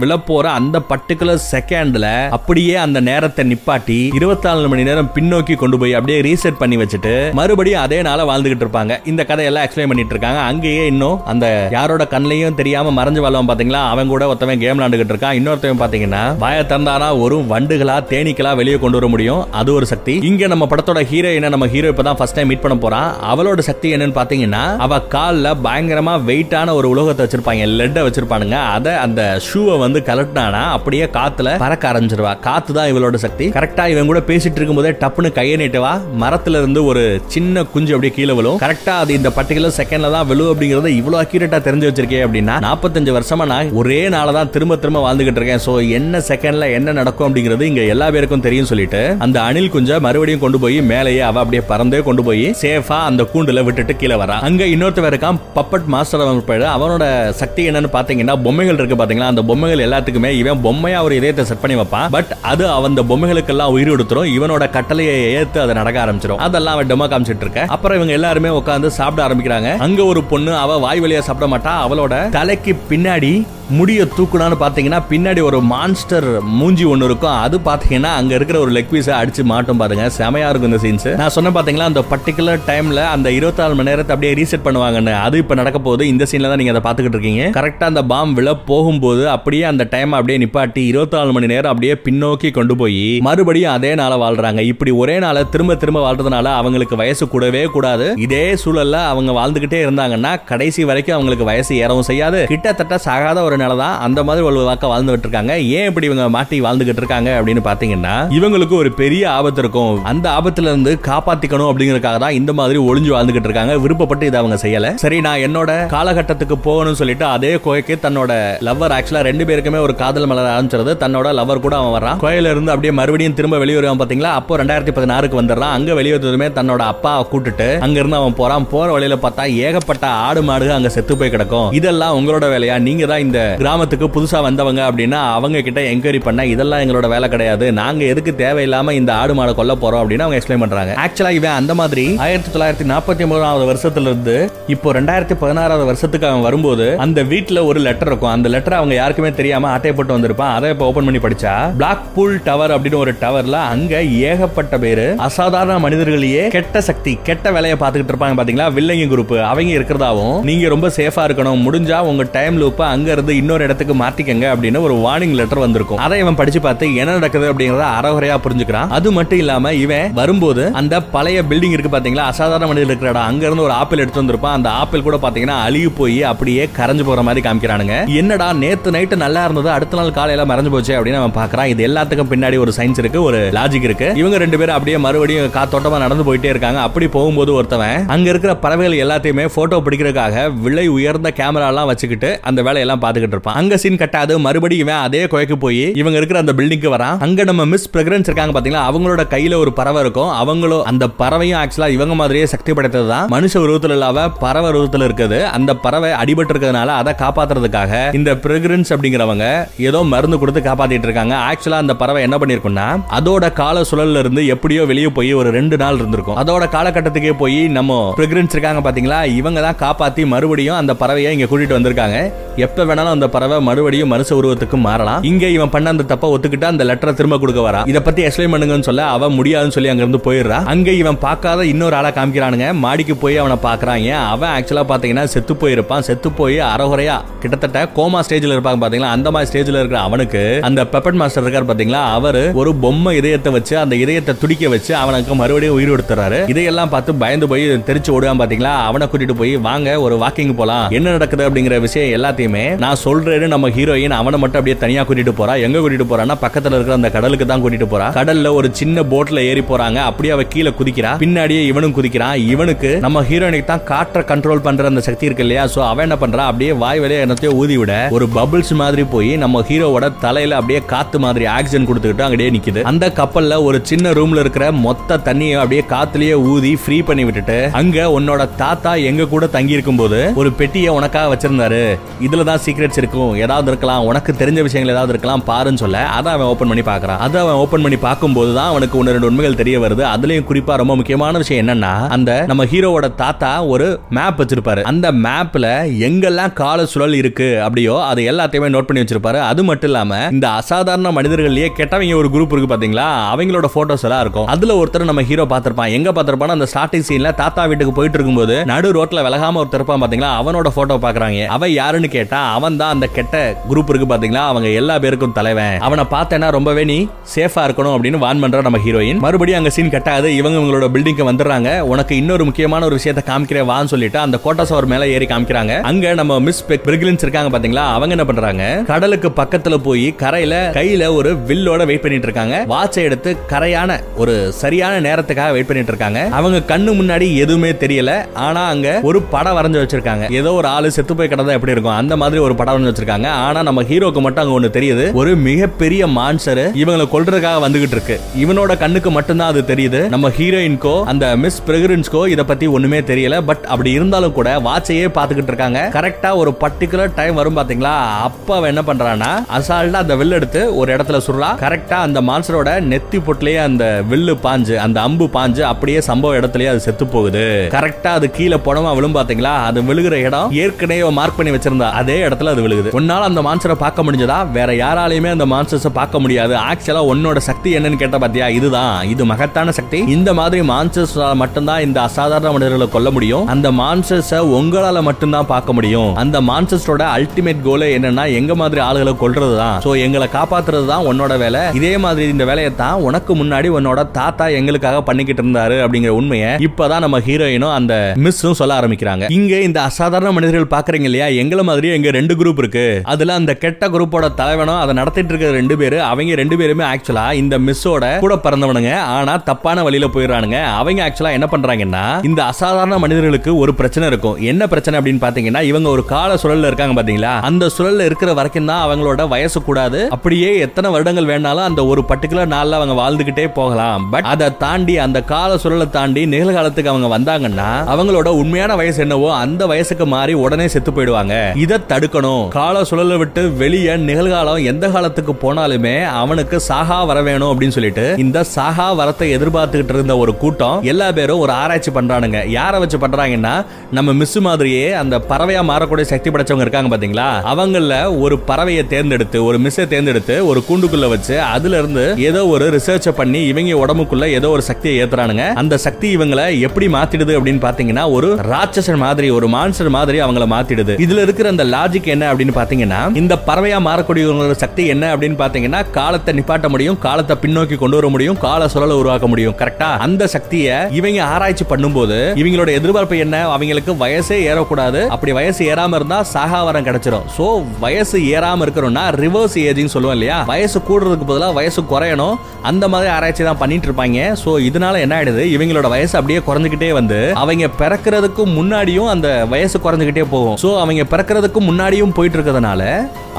விழப்போகிற அந்த பர்டிகுலர் செகண்டில் அப்படியே அந்த நேரத்தை நிப்பாட்டி இருபத்தி நாலு மணி நேரம் பின்னோக்கி கொண்டு போய் அப்படியே ரீசெட் பண்ணி வச்சுட்டு மறுபடியும் அதே நாள வாழ்ந்துகிட்டு இருப்பாங்க. இந்த கதையெல்லாம் எக்ஸ்பிளைன் பண்ணிட்டு இருக்காங்க. அங்கேயே இன்னும் அந்த யாரோட கண்ணையும் தெரியாம மறைஞ்சு வாழ்வான் பாத்தீங்களா? அவன் கூட ஒருத்தவன் கேம் விளாண்டுகிட்டு இருக்கான். இன்னொருத்தவன் பாத்தீங்கன்னா வாய திறந்தானா ஒரு வண்டுகளா தேனீக்களா வெளியே கொண்டு வர முடியும். அது ஒரு சக்தி. இங்க நம்ம படத்தோட ஹீரோயினை நம்ம ஹீரோ இப்பதான் ஃபர்ஸ்ட் டைம் மீட் பண்ண போறான். அவளோட சக்தி என்னன்னு பாத்தீங்கன்னா அவ கால்ல பயங்கரமாக வெயிட்டான ஒரு உலோகத்தை வச்சிருப்பாங்க லெட்டை வச்சிருப்பானுங்க. அதை அந்த ஷூவை வந்து கலட்டினானா அப்படியே காத்துல பறக்க ஆரம்பிச்சிருவா. காத்து தான் இவளோட சக்தி. கரெக்டா இவன் கூட பேசிட்டு இருக்கும்போதே டப்புன்னு கையை நீட்டுவா. மரத்துல இருந்து ஒரு சின்ன குஞ்சு அப்படியே கீழே விழும். கரெக்டா அது இந்த பர்டிகுலர் செகண்ட்ல தான் விழும் அப்படிங்கறத இவ்வளவு அக்யூரேட்டா தெரிஞ்சு வச்சிருக்கேன் அப்படின்னா நாற்பத்தஞ்சு வருஷமா நான் ஒரே நாள தான் திரும்ப திரும்ப வாழ்ந்துகிட்டு இருக்கேன். சோ என்ன செகண்ட்ல என்ன நடக்கும் அப்படிங்கிறது இங்க எல்லா பேருக்கும் தெரியும் சொல்லிட்டு அந்த அணில் குஞ்ச மறுபடியும் கொண்டு போய் மேலேயே அவ அப்படியே பறந்தே கொண்டு போய் சேஃபா அந்த கூண்டுல விட்டுட்டு கீழே வரா அங்க இன்னொருத்தவருக்கான் பப்பட் மாஸ்டர் அவன் அவனோட சக்தி என்னன்னு பாத்தீங்கன்னா பொம்மைகள் இருக்கு பாத்தீங்களா அந்த பொம்மைகள் எல்லாத்துக்குமே இவன் பொம்மையா ஒரு இதயத்தை செட் பண்ணி வைப்பான். பட் அது அவன் அந்த பொம்மைகளுக்கெல்லாம் உயிர் கொடுத்துரும். இவனோட கட்டளையை ஏத்து அதை நடக்க ஆரம்பிச்சிடும் அதெல்லாம் அவன் டெமோ காமிச்சிட்டு இருக்க. அப்புறம் இவங்க எல்லாருமே உட்காந்து சாப்பிட ஆரம்பிக்கிறாங்க. அங்க ஒரு பொண்ணு அவ வாய் வழியா சாப்பிட மாட்டா. அவளோட தலைக்கு பின்னாடி முடிய தூக்குனான்னு பாத்தீங்கன்னா பின்னாடி ஒரு மான்ஸ்டர் மூஞ்சி ஒண்ணு இருக்கும். அது பாத்தீங்கன்னா அங்க இருக்கிற ஒரு லெக் பீஸை அடிச்சு மாட்டும் பாருங்க. செமையா இருக்கும் இந்த சீன்ஸ் நான் சொன்ன பாத்தீங்களா அந்த பர்டிகுலர் டைம்ல அந்த இருபத்தாறு மணி நேரத்தை அப்படியே ரீசெட் பண்ணுவாங்கன்னு. அது இப்ப நடக்க போகுது இந்த சீன்ல தான் நீங்க அதை பாத்துக்கிட்டு இருக்கீங்க. கரெக்டா அந்த பாம் விழ போகும்போது அப்படியே அந்த டைம் அப்படியே நிப்பாட்டி இருபத்தி நாலு மணி நேரம் அப்படியே பின்னோக்கி கொண்டு போய் மறுபடியும் அதே நாள வாழ்றாங்க. இப்படி ஒரே நாள திரும்ப திரும்ப வாழ்றதுனால அவங்களுக்கு வயசு கூடவே கூடாது. இதே சூழல்ல அவங்க வாழ்ந்துகிட்டே இருந்தாங்கன்னா கடைசி வரைக்கும் அவங்களுக்கு வயசு ஏறவும் செய்யாது. கிட்டத்தட்ட சாகாத ஒரு நிலை தான் அந்த மாதிரி ஒரு வாக்க வாழ்ந்துகிட்டு இருக்காங்க. ஏன் இப்படி இவங்க மாட்டி வாழ்ந்துகிட்டு இருக்காங்க அப்படின்னு பாத்தீங்கன்னா இவங்களுக்கு ஒரு பெரிய ஆபத்து இருக்கும். அந்த ஆபத்துல இருந்து காப்பாத்திக்கணும் அப்படிங்கறதுக்காக தான் இந்த மாதிரி ஒளிஞ்சு வாழ்ந்துகிட்டு இருக்காங்க. விருப்பப்பட்டு இதை அவங்க செய்யல. சரி நான் என்னோட காலகட்டத்துக்கு போகணும்னு சொல்லிட்டு அதே கோயக்கு தன்னோட லவ்வர் ஆக்சுவலா ரெண்டு பேருக்குமே ஒரு காதல் மலர் ஆரம்பிச்சிருது தன்னோட லவ்வர் கூட அவன் வரான் கோயில இருந்து அப்படியே மறுபடியும் திரும்ப வெளியே வருவான் பாத்தீங்களா? அப்போ ரெண்டாயிரத்தி பதினாறுக்கு வந்துடுறான். அங்க வெளியே தன்னோட அப்பா கூட்டிட்டு அங்க இருந்து அவன் போறான். போற வழியில பார்த்தா ஏகப்பட்ட ஆடு மாடு அங்க செத்து போய் கிடக்கும். இதெல்லாம் உங்களோட வேலையா? நீங்க தான் இந்த கிராமத்துக்கு புதுசா வந்தவங்க அப்படின்னா அவங்க கிட்ட என்கொயரி பண்ண இதெல்லாம் எங்களோட வேலை கிடையாது. நாங்க எதுக்கு தேவையில்லாம இந்த ஆடு மாடை கொல்ல போறோம் அப்படின்னு அவங்க எக்ஸ்பிளைன் பண்றாங்க. ஆக்சுவலா இவன் அந்த மாதிரி ஆயிரத்தி தொள்ளாயிரத்தி நாற்பத்தி ஒன்பதாவது வருஷத்துல இருந்து இப்போ ரெண்டாயிரத்தி பதினாறாவது வருஷத்துக்கு அவன் வரும்போது அந்த வீட்டில் ஒரு லெட்டர் இருக்கும். அந்த லெட்டர் அவங்க யாருக்குமே தெரியாம அட்டை போட்டு வந்திருப்பான். அதை இப்போ ஓபன் பண்ணி படிச்சா பிளாக் பூல் டவர் அப்படின்னு ஒரு டவர்ல அங்க ஏகப்பட்ட பேரு அசாதாரண மனிதர்களையே கெட்ட சக்தி கெட்ட வேலையை பார்த்துக்கிட்டு இருப்பாங்க பாத்தீங்களா? வில்லைங்க குரூப் அவங்க இருக்கிறதாவும் நீங்க ரொம்ப சேஃபா இருக்கணும். முடிஞ்சா உங்க டைம் லூப்ப அங்க இருந்து இன்னொரு இடத்துக்கு மாத்திக்கங்க அப்படின்னு ஒரு வார்னிங் லெட்டர் வந்திருக்கும். அதை இவன் படிச்சு பார்த்து என்ன நடக்குது அப்படிங்கறத அறகுறையா புரிஞ்சுக்கிறான். அது மட்டும் இல்லாம இவன் வரும்போது அந்த பழைய பில்டிங் இருக்கு பாத்தீங்களா? அசாதாரண மனிதர் இருக்கிற இடம். அங்க இருந்து ஒரு ஆப்பிள் எடுத்து வந்திருப்பான். அந்த ஆப்பிள் கூட பாத்தீங்கன்னா அழுகி போய் அப்படியே கரைஞ்சு போற மாதிரி காமிக்கிறானுங்க. என்னடா நேத்து நைட்டு நல்லா இருந்தது அடுத்த நாள் காலையில மறைஞ்சு போச்சு அப்படின்னு அவன் பாக்குறான். இது எல்லாத்துக்கும் பின்னாடி ஒரு சயின்ஸ் இருக்கு ஒரு லாஜிக் இருக்கு. இவங்க ரெண்டு பேரும் அப்படியே மறுபடியும் காத்தோட்டமா நடந்து போயிட்டே இருக்காங்க. அப்படி போகும்போது ஒருத்தவன் அங்க இருக்கிற பறவைகள் எல்லாத்தையுமே போட்டோ பிடிக்கிறதுக்காக விலை உயர்ந்த கேமரா எல்லாம் வச்சுக்கிட்டு அந்த வேலையெல்லாம் பாத்துக்கிட்டு இருப்பான். அங்க சீன் கட்டாது மறுபடியும் இவன் அதே குயக்கு போய் இவங்க இருக்கிற அந்த பில்டிங்க்கு வரான். அங்க நம்ம மிஸ் பிரக்ரன்ஸ் இருக்காங்க பாத்தீங்களா? அவங்களோட கையில ஒரு பறவை இருக்கும். அவங்களும் அந்த பறவையும் ஆக்சுவலா இவங்க மாதிரியே சக்தி படைத்தது தான் மனுஷ உருவத்துல இல்லாம பறவை உருவத்துல இருக்குது. அந்த பறவை அடிபட்டு இருக்கிறதுனால அதை காப்பாத்துறதுக்காக இந்த பிரக்ரன்ஸ் அப்படிங்கிறவங்க ஏதோ மருந்து கொடுத்து காப்பாத்திட்டு இருக்காங்க. ஆக்சுவலா அந்த பறவை என்ன பண்ணிருக்கும்னா அதோட கால சுழல்ல இருந்து எப்படியோ வெளியே போய் ஒரு ரெண்டு நாள் இருந்திருக்கும். அதோட காலகட்டத்துக்கே போய் நம்ம பிரக்ரன்ஸ் இருக்காங்க பாத்தீங்களா? இவங்க தான் காப்பாத்தி மறுபடியும் அந்த பறவையை இங்க கூட்டிட்டு வந்திருக்காங்க. எப்ப வேணாலும் அந்த பறவை மறுபடியும் மனுஷ உருவத்துக்கு மாறலாம். இங்க இவன் பண்ண அந்த தப்ப ஒத்துக்கிட்டு அந்த லெட்டரை திரும்ப கொடுக்க வரா. இத பத்தி எக்ஸ்பிளைன் பண்ணுங்கன்னு சொல்ல அவ முடியாதுன்னு சொல்லி அங்க இருந்து போயிடுறா. அங்க இவன் பார்க்காத இன்னொரு ஆளை காமிக்கிறானுங்க. மாடிக்கு போய் அவனை பாக்குறாங்க அவன் ஆக்சுவலா பாத்தீங்கன்னா செத்து போயிருப்பான். செத்து போய் அறகுறையா கிட்டத்தட்ட கோமா ஸ்டேஜில் இருப்பாங்க பார்த்தீங்களா அந்த மாதிரி ஸ்டேஜில் இருக்கிற அவனுக்கு அந்த பெப்பட் மாஸ்டர் இருக்கார் பாத்தீங்களா? அவர் ஒரு பொம்மை இதயத்தை வச்சு அந்த இதயத்தை துடிக்க வச்சு அவனுக்கு மறுபடியும் உயிர் கொடுத்துறாரு. இதையெல்லாம் பார்த்து பயந்து போய் தெரிச்சு ஓடுவான் பாத்தீங்களா? அவனை கூட்டிட்டு போய் வாங்க ஒரு வாக்கிங் போலாம். என்ன நடக்குது? அப்படிங்கிற விஷயம் எல்லாத்தையுமே நான் சொல்றேன்னு நம்ம ஹீரோயின் அவனை மட்டும் அப்படியே தனியா கூட்டிட்டு போறா. எங்க கூட்டிட்டு போறான்னா பக்கத்துல இருக்கிற அந்த கடலுக்கு தான் கூட்டிட்டு போறா. கடல்ல ஒரு சின்ன போட்ல ஏறி போறாங்க. அப்படியே அவ கீழே குதிக்கிறா. பின்னாடியே இவனும் குதிக்கிறான். இவனுக்கு நம்ம ஹீரோயினுக்கு தான் காற்றை கண்ட்ரோல் கண்ட்ரோல் பண்ற அந்த சக்தி இருக்கு இல்லையா? சோ அவன் என்ன பண்றா? அப்படியே வாய் வழியா என்னத்தையோ ஊதி விட ஒரு பபிள்ஸ் மாதிரி போய் நம்ம ஹீரோவோட தலையில அப்படியே காத்து மாதிரி ஆக்சிஜன் கொடுத்துக்கிட்டு அங்கேயே நிக்குது. அந்த கப்பல்ல ஒரு சின்ன ரூம்ல இருக்கிற மொத்த தண்ணியை அப்படியே காத்துலயே ஊதி ஃப்ரீ பண்ணி விட்டுட்டு அங்க உன்னோட தாத்தா எங்க கூட தங்கி இருக்கும் போது ஒரு பெட்டியை உனக்காக வச்சிருந்தாரு. இதுல தான் சீக்ரெட்ஸ் இருக்கும். ஏதாவது இருக்கலாம். உனக்கு தெரிஞ்ச விஷயங்கள் ஏதாவது இருக்கலாம் பாருன்னு சொல்ல அதை அவன் ஓபன் பண்ணி பாக்குறான் அதை அவன் ஓபன் பண்ணி பார்க்கும்போது தான் அவனுக்கு ஒன்று ரெண்டு உண்மைகள் தெரிய வருது. அதுலயும் குறிப்பா ரொம்ப முக்கியமான விஷயம் என்னன்னா அந்த நம்ம ஹீரோவோட தாத்தா ஒரு மேப் வச்சு வச்சிருப்பாரு. அந்த மேப்ல எங்கெல்லாம் கால சுழல் இருக்கு அப்படியோ அது எல்லாத்தையுமே நோட் பண்ணி வச்சிருப்பாரு. அது மட்டும் இல்லாம இந்த அசாதாரண மனிதர்கள்லயே கெட்டவங்க ஒரு குரூப் இருக்கு பாத்தீங்களா? அவங்களோட போட்டோஸ் எல்லாம் இருக்கும். அதுல ஒருத்தர் நம்ம ஹீரோ பாத்திருப்பான் எங்க பார்த்திருப்பான் அந்த ஸ்டார்டிங் சீன்ல தாத்தா வீட்டுக்கு போயிட்டு இருக்கும்போது நடு ரோட்ல விலகாம ஒருத்தர் இருப்பான் பாத்தீங்களா? அவனோட போட்டோ பாக்குறாங்க. அவன் யாருன்னு கேட்டா அவன் தான் அந்த கெட்ட குரூப் இருக்கு பாத்தீங்களா? அவங்க எல்லா பேருக்கும் தலைவன். அவனை பார்த்தேன்னா ரொம்பவே நீ சேஃபா இருக்கணும் அப்படின்னு வான் பண்ற நம்ம ஹீரோயின் மறுபடியும் அங்க சீன் கட்டாது இவங்க இவங்களோட பில்டிங்க்கு வந்துடுறாங்க. உனக்கு இன்னொரு முக்கியமான ஒரு விஷயத்தை காமிக்கிறேன் வான்னு சொல்லிட்டு அந்த கோட்டா சவர் மேல ஏறி காமிக்கிறாங்க. அங்க நம்ம மிஸ் பிரிகிலின்ஸ் இருக்காங்க பாத்தீங்களா? அவங்க என்ன பண்றாங்க? கடலுக்கு பக்கத்துல போய் கரையில கையில ஒரு வில்லோட வெயிட் பண்ணிட்டு இருக்காங்க. வாட்சை எடுத்து கரையான ஒரு சரியான நேரத்துக்காக வெயிட் பண்ணிட்டு இருக்காங்க. அவங்க கண்ணு முன்னாடி எதுவுமே தெரியல. ஆனா அங்க ஒரு படம் வரைஞ்சு வச்சிருக்காங்க. ஏதோ ஒரு ஆளு செத்து போய் கிடந்தா எப்படி இருக்கும்? அந்த மாதிரி ஒரு படம் வரைஞ்சு வச்சிருக்காங்க. ஆனா நம்ம ஹீரோக்கு மட்டும் அங்க ஒண்ணு தெரியுது. ஒரு மிகப்பெரிய மான்சர் இவங்களை கொல்றதுக்காக வந்துகிட்டு இருக்கு. இவனோட கண்ணுக்கு மட்டும்தான் அது தெரியுது. நம்ம ஹீரோயின்கோ அந்த மிஸ் பிரெகரன்ஸ்கோ இத பத்தி ஒண்ணுமே தெரியல. பட் அப்படி இருந்தாலும் கூட வாட்சையே பாத்துக்கிட்டு இருக்காங்க. கரெக்டா ஒரு பர்டிகுலர் டைம் வரும் பாத்தீங்களா? அப்ப அவன் என்ன பண்றானா அசால்ட்டா அந்த வில் எடுத்து ஒரு இடத்துல சுடுறா கரெக்டா அந்த மான்சரோட நெத்தி பொட்டிலேயே அந்த வில்லு பாஞ்சு அந்த அம்பு பாஞ்சு அப்படியே சம்பவ இடத்துலயே அது செத்து போகுது. கரெக்டா அது கீழே போனமா விழும் பாத்தீங்களா? அது விழுகிற இடம் ஏற்கனவே மார்க் பண்ணி வச்சிருந்தா அதே இடத்துல அது விழுகுது. உன்னால அந்த மான்சரை பார்க்க முடிஞ்சதா? வேற யாராலையுமே அந்த மான்சர்ஸ பார்க்க முடியாது. ஆக்சுவலா உன்னோட சக்தி என்னன்னு கேட்ட பாத்தியா? இதுதான். இது மகத்தான சக்தி. இந்த மாதிரி மான்சர்ஸ் மட்டும்தான் இந்த அசாதாரண மனிதர்களை கொல்ல முடியும். அந்த மான்சர்ஸ உங்களால மட்டும்தான் பார்க்க முடியும். அந்த மான்சர்ஸோட அல்டிமேட் கோலே என்னன்னா எங்க மாதிரி ஆளுகளை கொள்றது தான் சோ எங்களை காப்பாத்துறது தான் உன்னோட வேலை. இதே மாதிரி இந்த வேலையை தான் உனக்கு முன்னாடி உன்னோட தாத்தா எங்களுக்காக பண்ணிக்கிட்டு இருந்தாரு அப்படிங்கிற உண்மையை இப்பதான் நம்ம ஹீரோயினும் அந்த மிஸ்ஸும் சொல்ல ஆரம்பிக்கிறாங்க. இங்க இந்த அசாதாரண மனிதர்கள் பாக்குறீங்க இல்லையா? எங்களை மாதிரி எங்க ரெண்டு குரூப் இருக்கு. அதுல அந்த கெட்ட குரூப்போட தலைவனும் அதை நடத்திட்டு இருக்கிற ரெண்டு பேரு அவங்க ரெண்டு பேருமே ஆக்சுவலா இந்த மிஸ்ஸோட கூட பிறந்தவனுங்க. ஆனா தப்பான வழியில போயிடுறானுங்க. அவங்க ஆக்சுவலா என்ன பண்றாங்கன்னா இந்த அசாதாரண மனிதர்களுக்கு ஒரு பிரச்சனை இருக்கும். என்ன பிரச்சனை அப்படின்னு பாத்தீங்கன்னா இவங்க ஒரு கால சுழல்ல இருக்காங்க பாத்தீங்களா? அந்த சுழல்ல இருக்கிற வரைக்கும் தான் அவங்களோட வயசு கூடாது. அப்படியே எத்தனை வருடங்கள் வேணாலும் அந்த ஒரு பர்டிகுலர் நாள்ல அவங்க வாழ்ந்துகிட்டே போகலாம். பட் அதை தாண்டி அந்த கால சுழலை தாண்டி நிகழ்காலத்துக்கு அவங்க வந்தாங்கன்னா அவங்களோட உண்மையான வயசு என்னவோ அந்த வயசுக்கு மாறி உடனே செத்து போயிடுவாங்க. இதை தடுக்கணும். கால சுழலை விட்டு வெளியே நிகழ்காலம் எந்த காலத்துக்கு போனாலுமே அவனுக்கு சாகா வர வேணும் அப்படின்னு சொல்லிட்டு இந்த சாகா வரத்தை எதிர்பார்த்துக்கிட்டு இருந்த ஒரு கூட்டம் எல்லா பேரும் ஒரு ஆராய்ச்சி பண்றானுங்க. யாரை வச்சு பண்றாங்கன்னா நம்ம மிஸ் மாதிரியே அந்த பறவையா மாறக்கூடிய சக்தி படைச்சவங்க இருக்காங்க பாத்தீங்களா? அவங்கள ஒரு பறவையை தேர்ந்தெடுத்து ஒரு மிஸ்ஸை தேர்ந்தெடுத்து ஒரு கூண்டுக்குள்ள வச்சு அதுல இருந்து ஏதோ ஒரு ரிசர்ச் பண்ணி இவங்க உடம்புக்குள்ள ஏதோ ஒரு சக்தியை ஏத்துறானுங்க. அந்த சக்தி இவங்களை எப்படி மாத்திடுது அப்படின்னு பாத்தீங்கன்னா ஒரு ராட்சசன் மாதிரி ஒரு மான்சர் மாதிரி அவங்கள மாத்திடுது. இதுல இருக்கிற அந்த லாஜிக் என்ன அப்படின்னு பாத்தீங்கன்னா இந்த பறவையா மாறக்கூடியவங்களோட சக்தி என்ன அப்படின்னு பாத்தீங்கன்னா காலத்தை நிப்பாட்ட முடியும் காலத்தை பின்னோக்கி கொண்டு வர முடியும் கால சுழலை உருவாக்க முடியும் கரெக்டா அந்த சக்தியை இவங்க ஆராய்ச்சி பண்ணும்போது இவங்களோட எதிர்பார்ப்பு என்ன? அவங்களுக்கு வயசே ஏறக்கூடாது. அப்படி வயசு ஏறாம இருந்தா சாகாவரம் கிடைச்சிடும் சோ வயசு ஏறாம இருக்கணும்னா ரிவர்ஸ் ஏஜிங் சொல்லுவோம் இல்லையா? வயசு கூடுறதுக்கு பதிலாக வயசு குறையணும். அந்த மாதிரி ஆராய்ச்சி தான் பண்ணிட்டு இருப்பாங்க. சோ இதனால என்ன ஆயிடுது? இவங்களோட வயசு அப்படியே குறைஞ்சிக்கிட்டே வந்து அவங்க பிறக்கிறதுக்கு முன்னாடியும் அந்த வயசு குறைஞ்சுக்கிட்டே போகும். சோ அவங்க பிறக்கிறதுக்கு முன்னாடியும் போயிட்டு இருக்கிறதுனால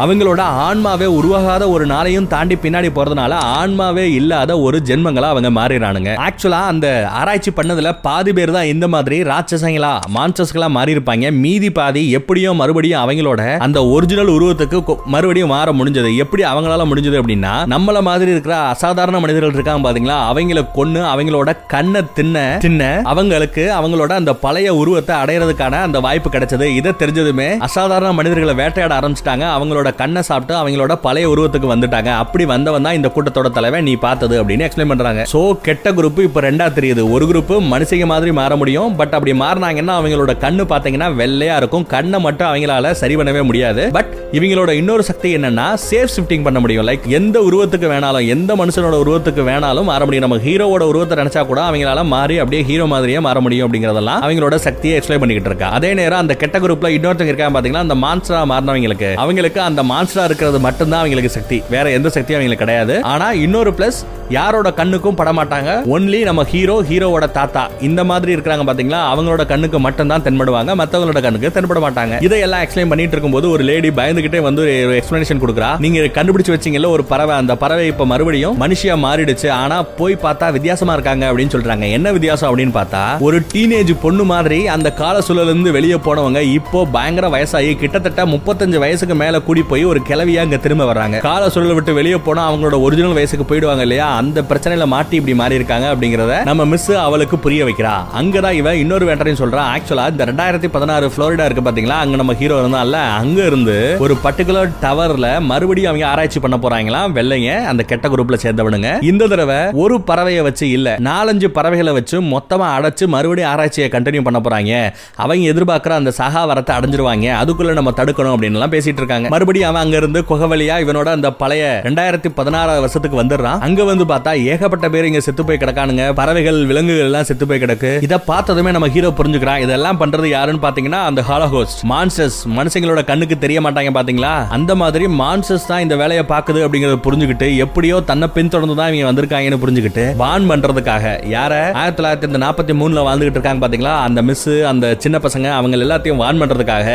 அவங்களோட ஆன்மாவே உருவாகாத ஒரு நாளையும் தாண்டி பின்னாடி போறதுனால ஆன்மாவே இல்லாத ஒரு ஜென்மங்களா அவங்க மாறிடுறானுங்க. ஆக்சுவலா அந்த ஆராய்ச்சி பண்ணதுல பாதி பேர் தான் இந்த மாதிரி ராட்சசங்களா மான்ச மான்சஸ்களா மாறி இருப்பாங்க மீதி பாதி எப்படியோ மறுபடியும் அவங்களோட அந்த ஒரிஜினல் உருவத்துக்கு மறுபடியும் மாற முடிஞ்சது. எப்படி அவங்களால முடிஞ்சது அப்படின்னா நம்மள மாதிரி இருக்கிற அசாதாரண மனிதர்கள் இருக்காங்க பாத்தீங்களா? அவங்கள கொன்னு அவங்களோட கண்ணை தின்ன தின்ன அவங்களுக்கு அவங்களோட அந்த பழைய உருவத்தை அடையிறதுக்கான அந்த வாய்ப்பு கிடைச்சது. இதை தெரிஞ்சதுமே அசாதாரண மனிதர்களை வேட்டையாட ஆரம்பிச்சிட்டாங்க. அவங்களோட கண்ணை சாப்பிட்டு அவங்களோட பழைய உருவத்துக்கு வந்துட்டாங்க. அப்படி வந்தவன் தான் இந்த கூட்டத்தோட தலைவன் நீ பார்த்தது அப்படின்னு எக்ஸ்பிளைன் பண்றாங்க. சோ கெட்ட குரூப் இப்ப ரெண்டா தெரியுது. ஒரு குரூப் மனுஷங்க மாதிரி மாற முடியும். பட் அப்படி மாறினாங்கன்னா அவங்களோட கண்ணு பாத்தீங்கன்னா வெள்ளையா இருக்கும். கண்ணை மட்டும் அவங்களால சரி பண்ணவே முடியாது. பட் இவங்களோட இன்னொரு சக்தி என்னன்னா சேஃப் ஷிஃப்டிங் பண்ண முடியும். லைக் எந்த உருவத்துக்கு வேணாலும் எந்த மனுஷனோட உருவத்துக்கு வேணாலும் மாற முடியும். நம்ம ஹீரோவோட உருவத்தை நினைச்சா கூட அவங்களால மாறி அப்படியே ஹீரோ மாதிரியே மாற முடியும் அப்படிங்கறதெல்லாம் அவங்களோட சக்தியை எக்ஸ்பிளைன் பண்ணிக்கிட்டு இருக்கா. அதே நேரம் அந்த கெட்ட குரூப்ல இன்னொருத்தங்க இருக்காங்க பாத்தீங்கன்னா அந்த மான்ஸ்டரா மாறினவங்களுக்கு அவங்களுக்கு அந்த மான்ஸ்டரா இருக்கிறது மட்டும்தான் அவங்களுக்கு சக்தி. வேற எந்த சக்தியும் அவங்களுக்கு கிடையாது. ஆனா இன்னொரு பிளஸ் யாரோட கண்ணுக்கும் படமாட்டாங்க. ஒன்லி நம்ம ஹீரோ ஹீரோவோட தாத்தா. இந்த மாதிரி இருக்கிறாங்க பாத்தீங்களா அவங்களோட கண்ணுக்கு மட்டும்தான் தான் தென்படுவாங்க. மத்தவங்களோட கண்ணுக்கு தென்பட மாட்டாங்க. இதையெல்லாம் எக்ஸ்பிளைன் பண்ணிட்டு இருக்கும்போது ஒரு லேடி பயந்துகிட்டே வந்து ஒரு எக்ஸ்பிளனேஷன் கொடுக்குறா. நீங்க கண்டுபிடிச்சு வச்சீங்கல்ல ஒரு பறவை. அந்த பறவை இப்ப மறுபடியும் மனுஷியா மாறிடுச்சு. ஆனா போய் பார்த்தா வித்தியாசமா இருக்காங்க அப்படின்னு சொல்றாங்க. என்ன வித்தியாசம் அப்படின்னு பார்த்தா ஒரு டீனேஜ் பொண்ணு மாதிரி அந்த கால சூழல இருந்து வெளியே போனவங்க இப்போ பயங்கர வயசாகி கிட்டத்தட்ட முப்பத்தஞ்சு வயசுக்கு மேல கூடி போய் ஒரு கிளவியா இங்க திரும்ப வர்றாங்க. கால சூழலை விட்டு வெளியே போனா அவங்களோட ஒரிஜினல் வயசுக்கு போயிடுவாங்க இல்லையா? அந்த பிரச்சனையில மாட்டி இப்படி மாறி இருக்காங்க அப்படிங்கறத நம்ம மிஸ் அவளுக்கு புரிய வைக்கிறா. அங்கதான் இவன் இன்னொரு வேண்டரையும் சொல்றான் ஆக்சுவலா இந்த ரெண்டாயிரத்தி பதினாறு புளோரிடா இருக்கு பாத்தீங்களா? அங்க நம்ம ஹீரோ இருந்தால அங்க இருந்து ஒரு பர்டிகுலர் டவர்ல மறுபடியும் அவங்க ஆராய்ச்சி பண்ண போறாங்களாம் வெள்ளைங்க அந்த கெட்ட குரூப்ல சேர்ந்தவனுங்க. இந்த தடவை ஒரு பறவையை வச்சு இல்ல நாலஞ்சு பறவைகளை வச்சு மொத்தமா அடைச்சு மறுபடியும் ஆராய்ச்சியை கண்டினியூ பண்ண போறாங்க. அவங்க எதிர்பார்க்கிற அந்த சகாவரத்தை அடைஞ்சிருவாங்க. அதுக்குள்ள நம்ம தடுக்கணும் அப்படின்னு எல்லாம் பேசிட்டு இருக்காங்க. மறுபடியும் அவன் அங்க இருந்து குகவலியா இவனோட அந்த பழைய ரெண்டாயிரத்தி பதினாறாவது வருஷத்துக்கு வந்துடுறான். அங்க வந்து பார்த்தா ஏகப்பட்ட பேர் இங்க செத்து போய் கிடக்கானுங்க. பறவைகள் விலங்குகள் எல்லாம் செத்து போய் கிடக்கு. இதை பார்த்ததுமே நம்ம ஹீரோ புரிஞ்சுக்கிறான். இதெல்லாம் பண்றது யாருன்னு பாத்தீங்கன்னா அந்த ஹாலோஹோஸ்ட் மான்சஸ் மனுஷங்களோட கண்ணுக்கு தெரிய மாட்டாங்க பாத்தீங்களா? அந்த மாதிரி மான்சஸ் தான் இந்த வேலையை பாக்குது அப்படிங்கறத புரிஞ்சுக்கிட்டு எப்படியோ தன்னை பின்தொடர்ந்து தான் இவங்க வந்திருக்காங்கன்னு புரிஞ்சுக்கிட்டு வான் பண்றதுக்காக. யார? ஆயிரத்தி தொள்ளாயிரத்தி நாற்பத்தி மூணுல வாழ்ந்துகிட்டு இருக்காங்க பாத்தீங்களா? அந்த மிஸ் அந்த சின்ன பசங்க அவங்க எல்லாத்தையும் வான் பண்றதுக்காக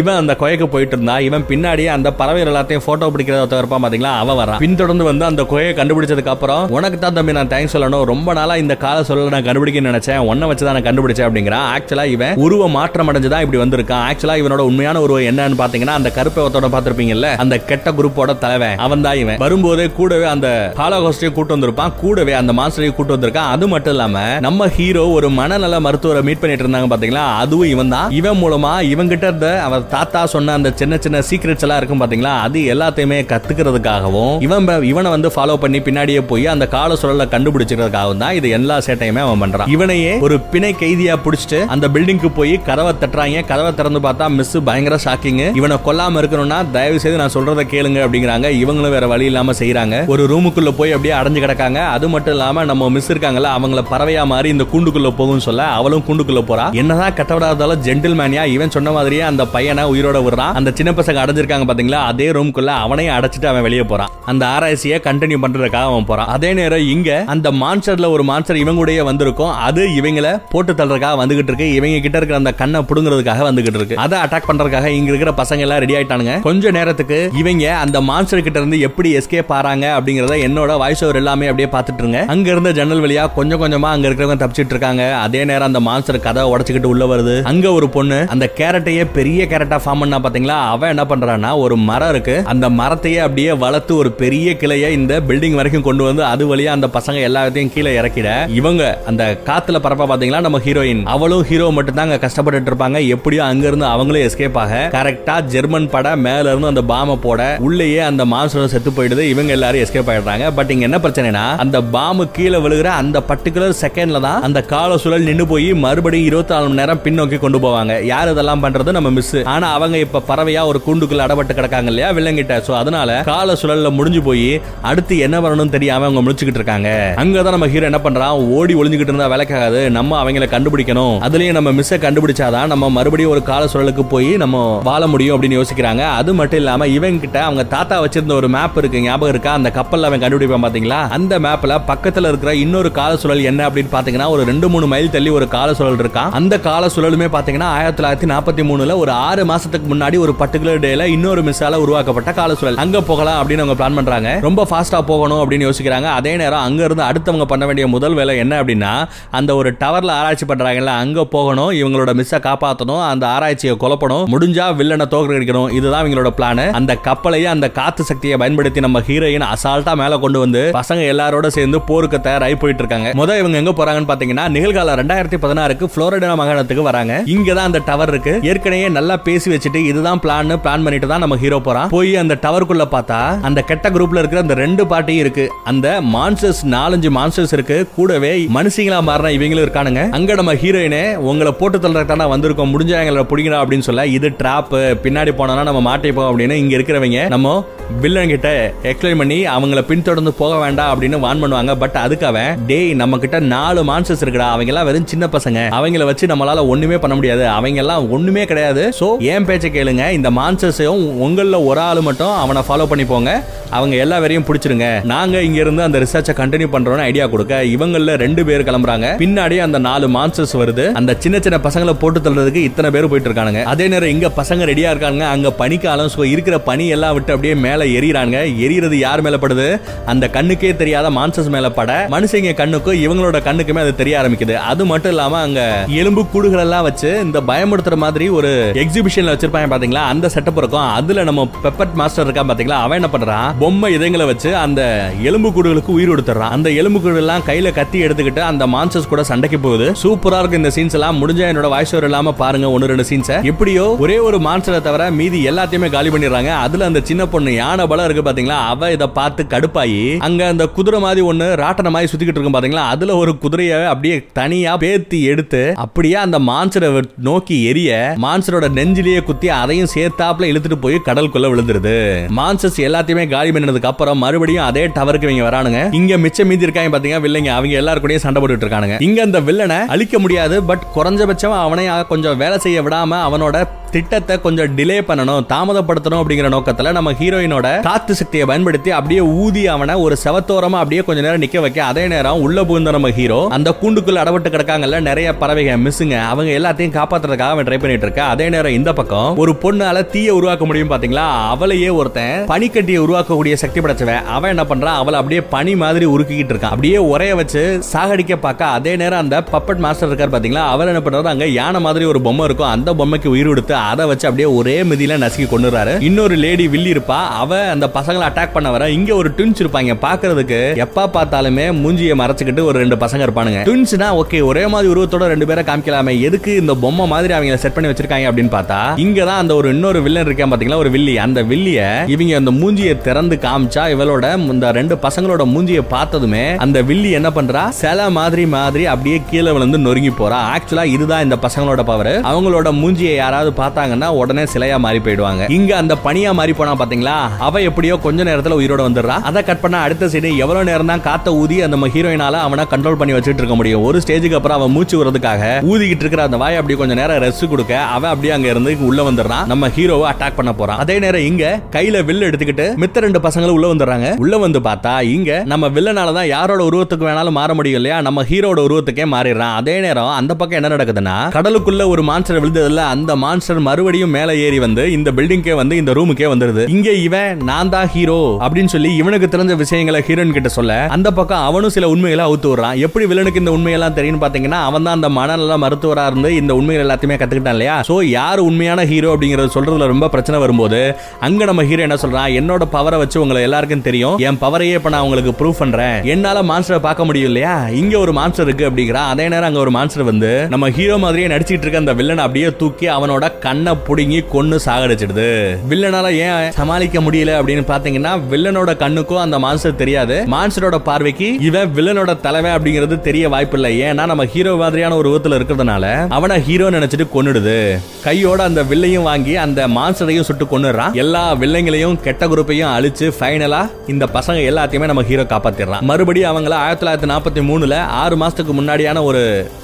இவன் அந்த கொயக்கு போயிட்டு இருந்தா இவன் பின்னாடியே அந்த பறவைகள் எல்லாத்தையும் போட்டோ பிடிக்கிறத இருப்பான் பாத்தீங்களா? அவன் வரான். பின்தொடர்ந்து வந்து அந்த கொயை கண்டுபிடிச்சதுக்கு அப்புறம் உனக்கு தான் தம்பி நான் தேங்க்ஸ் சொல்லணும். ரொம்ப நாளா இந்த கால சொல்ல நான் கண்டுபிடிக்க நினைச்சேன். உன்ன வச்சு தான் நான் கண்டுபிடிச்சேன் அப்படிங்கிறான். ஆக்சுவலா இவன் உருவ மாற்றம் அடைஞ்சுதான் இப்படி வந்திருக்கான் ஆக்சுவலா இவனோட உண்மையான உருவம் என்னன்னு பாத்தீங்கன்னா அந்த கருப்பவத்தோட பாத்திருப்பீங்கல்ல அந்த கெட்ட குரூப்போட தலைவன். அவன் தான் இவன். வரும்போதே கூடவே அந்த ஹாலோகாஸ்டையும் கூட்டு வந்திருப்பான். கூடவே அந்த மாஸ்டரையும் கூட்டு வந்திருக்கான். அது மட்டும் இல்லாம நம்ம ஹீரோ ஒரு மனநல மருத்துவரை மீட் பண்ணிட்டு இருந்தாங்க பாத்தீங்களா அதுவும் இவன் தான் இவன் மூலமா இவன் கிட்ட இருந்த அவர் தாத்தா சொன்ன அந்த சின்ன சின்ன சீக்ரெட்ஸ் எல்லாம் இருக்கும் பாத்தீங்களா அது எல்லாத்தையுமே கத்துக்கிறதுக்காகவும் இவன் இவனை வந்து ஃபாலோ பண்ணி பின்னாடியே போய் அந்த கால சுழலை கண்டுபிடிச்சிக்கிறதுக்காகவும் தான் இது எல்லா சேட்டையுமே அவன் பண்றான். இவனையே ஒரு பிணை கைதியா புடிச்சிட்டு அந்த பில்டிங்க்கு போய் கதவை தட்டுறாங்க. கதவை திறந்து பார்த்தா மிஸ் பயங்கர ஷாக்கிங் இவனை கொல்லாம இருக்கணும்னா தயவு செய்து நான் சொல்றத கேளுங்க அப்படிங்கிறாங்க. இவங்களும் வேற வழி இல்லாம செய்யறாங்க ஒரு ரூமுக்குள்ள போய் அப்படியே அடைஞ்சு கிடக்காங்க. அது மட்டும் இல்லாம நம்ம மிஸ் இருக்காங்கல்ல அவங்கள பறவையா மாறி இந்த கூண்டுக்குள்ள போகும் சொல்ல அவளும் கூண்டுக்குள்ள போறா. என்னதான் கட்டவிடா இருந்தாலும் ஜென்டில் மேனியா இவன் சொன்ன மாதிரியே அந்த பையனை உயிரோட விடுறான். அந்த சின்ன பசங்க அடைஞ்சிருக்காங்க பாத்தீங்களா அதே ரூமுக்குள்ள அவனையும் அடைச்சிட்டு அவன் வெளியே போறான். அந்த ஆராய்ச்சியை கண்டினியூ பண்றதுக்காக அவன் போறான். அதே நேரம் இங்க அந்த மான்ஸ்டர்ல ஒரு மான்ஸ்டர் இவங்க வந்திருக்கும். அது இவங்கள போட்டு தள்ளுறதுக்காக வந்துகிட்டு இருக்கு. இவங்க கிட்ட இருக்கிற அந்த கண்ணை புடுங்கிறதுக்காக வந்துகிட்டு இருக்கு. அதை அட்டாக் பண்றதுக்காக இங்க இருக்கிற பசங்க எல்லாம் ரெடி ஆயிட்டானுங்க. கொஞ்ச நேரத்துக்கு இவங்க அந்த மான்ஸ்டர் கிட்ட இருந்து எப்படி எஸ்கேப் ஆறாங்க அப்படிங்கறத என்னோட வாய்ஸ் ஓவர் எல்லாமே அப்படியே பார்த்துட்டு இருங்க. அங்க இருந்த ஜன்னல் வழியா கொஞ்சம் கொஞ்சமா அங்க இருக்கிறவங்க தப்பிச்சிட்டு இருக்காங்க. அதே நேரம் அந்த மான்ஸ்டர் கதை உடச்சுக்கிட்டு உள்ள வருது. அங்க ஒரு பொண்ணு அந்த கேரட்டையே பெரிய கேரட்டா ஃபார்ம் பண்ணா பாத்தீங்களா? அவன் என்ன பண்றான்னா ஒரு மரம் இருக்கு. அந்த மரத்தையே அப்படியே வளர்த்து ஒரு பெரிய கிளைய இந்த பில்டிங் வரைக்கும் கொண்டு வந்து அது வழியா அந்த பசங்க எல்லாத்தையும் கீழே இறக்கிட. இவங்க அந்த காத்துல பரப்ப பாத்தீங்களா? நம்ம ஹீரோயின் அவளும் ஹீரோ மட்டும் தாங்க கஷ்டப்பட்டு இருப்பாங்க. எப்படியோ அங்க இருந்து அவங்களும் எஸ்கேப் ஆக கரெக்டா ஜெர்மன் பட மேல இருந்து அந்த பாம போட உள்ளேயே அந்த மான்ஸ்டர் செத்து போயிடுது. இவங்க எல்லாரும் எஸ்கேப் ஆயிடுறாங்க. பட் இங்க என்ன பிரச்சனைனா அந்த பாம்பு கீழே விழுகிற அந்த பர்டிகுலர் செகண்ட்ல தான் அந்த கால சுழல் நின்று போய் மறுபடியும் இருபத்தி நாலு மணி நேரம் பின்னோக்கி கொண்டு போவாங்க. யார் இதெல்லாம் பண்றது? நம்ம மிஸ் ஆனா அவங்க இப்ப பறவையா ஒரு கூண்டுக்குள்ள அடப்பட்டு கிடக்காங்க இல்லையா? வில்லங்கிட்ட சோ அதனால கால சுழல்ல முடிஞ்சு போய் அடுத்து என்ன பண்ணணும்னு தெரியாம அவங்க முடிச்சுக்கிட்டு இருக்காங்க. அங்கதான் நம்ம ஹீரோ என்ன பண்றான்? ஓடி ஒளிஞ்சுக்கிட்டு இருந்தா விளக்காது நம்ம அவங்கள கண்டுபிடிக்கணும். அதுலயும் நம்ம மிஸ் மிஸ்ஸை கண்டுபிடிச்சாதான் நம்ம மறுபடியும் ஒரு கால சுழலுக்கு போய் நம்ம வாழ முடியும் அப்படின்னு யோசிக்கிறாங்க. அது மட்டும் இல்லாம இவங்க கிட்ட அவங்க தாத்தா வச்சிருந்த ஒரு மேப் இருக்கு ஞாபகம் இருக்கா? அந்த கப்பல் அவன் கண்டுபிடிப்பான் பாத்தீங்களா? அந்த மேப்ல பக்கத்துல இருக்கிற இன்னொரு கால சுழல் என்ன அப்படின்னு பாத்தீங்கன்னா ஒரு ரெண்டு மூணு மைல் தள்ளி ஒரு கால சுழல் இருக்கா அந்த கால சுழலுமே பாத்தீங்கன்னா ஆயிரத்தி தொள்ளாயிரத்தி நாற்பத்தி மூணுல ஒரு ஆறு மாசத்துக்கு முன்னாடி ஒரு பர்டிகுலர் டேல இன்னொரு மிஸ்ஸால உருவாக்கப்பட்ட கால சுழல். அங்க போகலாம் அப்படின்னு அவங்க பிளான் பண்றாங்க. ரொம்ப ஃபாஸ்டா போகணும் அப்படின்னு யோசிக்கிறாங்க. அதே நேரம் அங்க இருந்து அடுத்தவங்க பண்ண வேண்டிய முதல் வேலை என்ன அப்படின்னா அந்த ஒரு டவர்ல ஆராய்ச்சி பண்றாங்கல்ல அங்க போகணும் இவங்களோட மிஸ்ஸை காப்பாத்தணும் அந்த ஆராய்ச்சியை குழப்பணும் முடிஞ்சா வில்லனை தோற்கடிக்கணும். இதுதான் இவங்களோட பிளான் அந்த கப்பலையே அந்த காத்து சக்தியை பயன்படுத்தி நம்ம ஹீரோயின் அசால்ட்டா மேல கொண்டு வந்து பசங்க எல்லாரோட சேர்ந்து போருக்கு தயாராகி போயிட்டு இருக்காங்க. முத இவங்க எங்க போறாங்கன்னு பாத்தீங்கன்னா நிகழ்கால ரெண்டாயிரத்தி பதினாறுக்கு புளோரிடா மாகாணத்துக்கு வராங்க. இங்க தான் அந்த டவர் இருக்கு. ஏற்கனவே நல்லா பேசி வச்சுட்டு இதுதான் பிளான் பிளான் பண்ணிட்டு தான் நம்ம ஹீரோ போறான். போய் அந்த டவருக்குள்ள பார்த்தா அந்த கெட்ட குரூப்ல இருக்கிற அந்த ரெண்டு பாட்டியும் இருக்கு. அந்த மான்ஸ்டர்ஸ் நாலஞ்சு மான்ஸ்டர்ஸ் இருக்கு. கூடவே மனுஷங்களா மாறின இவங்களும் இருக்கானுங்க. அங்க நம்ம ஹீரோயினே உங்களை போட்டு தள்ளுறதுக்கான வந்திருக்கோம் முடிஞ்சா எங்களை பிடிக்கணும் அப்படின்னு சொல்ல இது ட்ராப்பு பின்னாடி போனோம்னா நம்ம மாட்டிப்போம் அப்படின்னு இங்க இருக்கிறவங்க நம்ம வில்லன் கிட்ட எக்ஸ்பிளைன் பண்ணி அவங்கள பின்தொடர்ந்து போக வேண்டாம் அப்படின்னு வான் பண்ணுவாங்க. பட் அதுக்கு அவன் டேய் நம்ம கிட்ட நாலு மான்சஸ் இருக்குடா. அவங்க எல்லாம் வெறும் சின்ன பசங்க. அவங்கள வச்சு நம்மளால ஒண்ணுமே பண்ண முடியாது. அவங்க எல்லாம் ஒண்ணுமே கிடையாது. சோ ஏன் பேச்சை கேளுங்க. இந்த மான்சஸையும் உங்கள ஒரு ஆளு மட்டும் அவனை ஃபாலோ பண்ணி போங்க அவங்க எல்லா வரையும் பிடிச்சிருங்க. நாங்க இங்க இருந்து அந்த ரிசர்ச்சை கண்டினியூ பண்றோம்னு ஐடியா கொடுக்க இவங்கள ரெண்டு பேர் கிளம்புறாங்க. பின்னாடி அந்த நாலு மான்சஸ் வருது. அந்த சின்ன சின்ன பசங்களை போட்டு தள்ளுறதுக்கு இத்தனை பேர் போயிட்டு இருக்கானுங்க அதே நேரம் இங்க பசங்க ரெடியா இருக்காங்க அங்க பனிக்காலம் ஸோ இருக்கிற பனி எல்லாம் விட்டு அப்படியே மேல எரியறாங்க எரியறது யார் மேல படுது? அந்த கண்ணுக்கே தெரியாத மான்சஸ் மேல பட. மனுஷங்க கண்ணுக்கும் இவங்களோட கண்ணுக்குமே அது தெரிய ஆரம்பிக்குது. அது மட்டும் இல்லாம அங்க எலும்பு கூடுகள் எல்லாம் வச்சு இந்த பயமுறுத்துற மாதிரி ஒரு எக்ஸிபிஷன்ல வச்சிருப்பாங்க பாத்தீங்களா? அந்த செட்டப் இருக்கும். அதுல நம்ம பெப்பட் மாஸ்டர் இருக்கான் பாத்தீங்களா? அவன் என்ன பண்றான்? பொம்மை இதயங்களை வச்சு அந்த எலும்பு கூடுகளுக்கு உயிர் கொடுத்துறான் அந்த எலும்பு கூடுகள் எல்லாம் கையில கத்தி எடுத்துக்கிட்டு அந்த மான்சஸ் கூட சண்டைக்கு போகுது. சூப்பரா இருக்கு இந்த சீன்ஸ் எல்லாம். முடிஞ்ச என்னோட வாய்ஸ் ஓவர் இல்லாம பாருங்க ஒன்னு ரெண்டு சீன்ஸ் எப்படியோ ஒரே ஒரு மான்சரை தவிர மீதி எல்லாத்தையுமே காலி பண்ணிடுறாங்க. அதுல அந்த சின்ன பொண்ணு யானை பலம் இருக்கு பாத்தீங்களா? அவ இதை பார்த்து கடுப்பாயி அங்க அந்த குதிரை மாதிரி ஒண்ணு ராட்டன மாதிரி சுத்திக்கிட்டு இருக்கும் பாத்தீங்களா? அதுல ஒரு குதிரையை அப்படியே தனியா பேத்தி எடுத்து அப்படியே அந்த மான்சரை நோக்கி எரிய மான்சரோட நெஞ்சிலேயே குத்தி அதையும் சேர்த்தாப்புல இழுத்துட்டு போய் கடலுக்குள்ள விழுந்துருது. மான்சஸ் எல்லாத்தையுமே காலி பண்ணினதுக்கு அப்புறம் மறுபடியும் அதே டவருக்கு இவங்க வரானுங்க. இங்க மிச்சம் மீதி இருக்காங்க பாத்தீங்க வில்லைங்க. அவங்க எல்லாரும் சண்டை போட்டுட்டு இருக்கானுங்க. இங்க அந்த வில்லனை அழிக்க முடியாது பட் குறைஞ்சபட்ச குறைஞ்சபட்சம் அவனை கொஞ்சம் வேலை செய்ய விடாம அவனோட திட்டத்தை கொஞ்சம் டிலே பண்ணணும் தாமதப்படுத்தணும் அப்படிங்கிற நோக்கத்துல நம்ம ஹீரோயினோட காத்து சக்தியை பயன்படுத்தி அப்படியே ஊதி அவனை ஒரு செவத்தோரமா அப்படியே கொஞ்ச நேரம் நிக்க வைக்க அதே நேரம் உள்ள புகுந்த நம்ம ஹீரோ அந்த கூண்டுக்குள்ள அடப்பட்டு கிடக்காங்கல்ல நிறைய பறவைகள் மிஸ்ஸுங்க அவங்க எல்லாத்தையும் காப்பாத்துறதுக்காக அவன் ட்ரை பண்ணிட்டு இருக்க. அதே நேரம் இந்த பக்கம் ஒரு பொண்ணால தீய உருவாக்க முடியும் பாத்தீங்களா? அவளையே ஒருத்தன் பனிக்கட்டியை உருவாக்கக்கூடிய சக்தி படைச்சவன். அவன் என்ன பண்றான் அவளை அப்படியே பனி மாதிரி உருக்கிக்கிட்டு இருக்கான். அப்படியே உரைய வச்சு சாகடிக்க பார்க்க அதே நேரம் அந்த பப்பட் மாஸ்டர் இருக்கார் பாத்தீங்களா? அவர் என்ன பண்றாரு? அங்க யானை மாதிரி ஒரு பொம்மை இருக்கும். அந்த பொம்மைக்கு உயிர் கொடுத்து அதை வச்சு அப்படியே ஒரே மிதியில நசுக்கி கொண்டுறாரு இன்னொரு லேடி வில்லி இருப்பா. அவ அந்த பசங்களை அட்டாக் பண்ண வர இங்க ஒரு ட்வின்ஸ் இருப்பாங்க. பாக்குறதுக்கு எப்ப பார்த்தாலுமே மூஞ்சியை மறைச்சிக்கிட்டு ஒரு ரெண்டு பசங்க இருப்பானுங்க. ட்வின்ஸ்னா ஓகே ஒரே மாதிரி உருவத்தோட ரெண்டு பேரை காமிக்கலாமே. எதுக்கு இந்த பொம்மை மாதிரி அவங்க செட் பண்ணி வச்சிருக்காங்க அப்படின்னு பார்த்தா இங்க தான் அந்த ஒரு இன்னொரு வில்லன் இருக்கேன் பாத்தீங்களா? ஒரு வில்லி. அந்த வில்லிய இவங்க அந்த மூஞ்சியை திறந்து காமிச்சா இவளோட இந்த ரெண்டு பசங்களோட மூஞ்சியை பார்த்ததுமே அந்த வில்லி என்ன பண்றா? சில மாதிரி மாதிரி அப்படியே கீழே விழுந்து நொறுங்கி போறா. ஆக்சுவலா இதுதான் இந்த பசங்களோட பவர் அவங்களோட மூஞ்சியை யாராவது பார்த்து பார்த்தாங்கன்னா உடனே சிலையா மாறி போயிடுவாங்க. இங்க அந்த பனியா மாறி போனா பாத்தீங்களா? அவ எப்படியோ கொஞ்ச நேரத்துல உயிரோட வந்துடுறா. அதை கட் பண்ண அடுத்த சைடு எவ்வளவு நேரம் தான் காத்த ஊதி அந்த ஹீரோயினால அவனை கண்ட்ரோல் பண்ணி வச்சுட்டு இருக்க முடியும். ஒரு ஸ்டேஜுக்கு அப்புறம் அவன் மூச்சு விடுறதுக்காக ஊதிக்கிட்டு இருக்கிற அந்த வாய் அப்படி கொஞ்ச நேரம் ரெஸ்ட் கொடுக்க அவன் அப்படியே அங்க இருந்து உள்ள வந்துடுறான். நம்ம ஹீரோவை அட்டாக் பண்ண போறான். அதே நேரம் இங்க கையில வில் எடுத்துக்கிட்டு மித்த ரெண்டு பசங்களும் உள்ள வந்துடுறாங்க. உள்ள வந்து பார்த்தா இங்க நம்ம வில்லனால தான் யாரோட உருவத்துக்கு வேணாலும் மாற முடியும் இல்லையா? நம்ம ஹீரோட உருவத்துக்கே மாறிடுறான். அதே நேரம் அந்த பக்கம் என்ன நடக்குதுன்னா கடலுக்குள்ள ஒரு மான்ஸ்டர் விழுந்ததுல அந்த மான்ஸ்டர் மறுபடியும் மேல ஏறி வந்து இந்த பில்டிங்கே வந்து இந்த ரூமுக்கே வந்துருது. இங்க இவன் நான் தான் ஹீரோ அப்படின்னு சொல்லி இவனுக்கு தெரிஞ்ச விஷயங்களை ஹீரோன் கிட்ட சொல்ல அந்த பக்கம் அவனும் சில உண்மைகளை அவுத்து விடுறான். எப்படி வில்லனுக்கு இந்த உண்மையெல்லாம் தெரியும் பாத்தீங்கன்னா அவன் தான் அந்த மனநல மருத்துவரா இருந்து இந்த உண்மைகள் எல்லாத்தையுமே கத்துக்கிட்டான் இல்லையா? சோ யார் உண்மையான ஹீரோ அப்படிங்கறது சொல்றதுல ரொம்ப பிரச்சனை வரும்போது அங்க நம்ம ஹீரோ என்ன சொல்றான்? என்னோட பவரை வச்சு உங்களை எல்லாருக்கும் தெரியும். என் பவரையே இப்ப நான் உங்களுக்கு ப்ரூவ் பண்றேன். என்னால மான்ஸ்டரை பார்க்க முடியும் இல்லையா? இங்க ஒரு மான்ஸ்டர் இருக்கு அப்படிங்கிறா அதே நேரம் அங்க ஒரு மான்ஸ்டர் வந்து நம்ம ஹீரோ மாதிரியே நடிச்சிட்டு இருக்க அந்த வில்லனை அப்படியே தூக்கி அவனோட கண்ணை புடுங்கி கொன்னு சாகடிச்சிடுது வில்லனால ஏன் சமாளிக்க முடியல அப்படின்னு பாத்தீங்கன்னா வில்லனோட கண்ணுக்கும் அந்த மான்ஸ்டர் தெரியாது. மான்ஸ்டரோட பார்வைக்கு இவன் வில்லனோட தலைவன் அப்படிங்கிறது தெரிய வாய்ப்பு இல்லை ஏன்னா நம்ம ஹீரோ மாதிரியான ஒரு உருவத்துல இருக்கிறதுனால அவனை ஹீரோ நினைச்சிட்டு கொன்னுடுது. கையோட அந்த வில்லையும் வாங்கி அந்த மான்ஸ்டரையும் சுட்டு கொன்னுறான் எல்லா வில்லைங்களையும் கெட்ட குரூப்பையும் அழிச்சு ஃபைனலா இந்த பசங்க எல்லாத்தையுமே நம்ம ஹீரோ காப்பாத்திடுறான். மறுபடியும் அவங்கள ஆயிரத்தி தொள்ளாயிரத்தி நாற்பத்தி மூணுல ஆறு மாசத்துக்கு முன்னாடியான ஒரு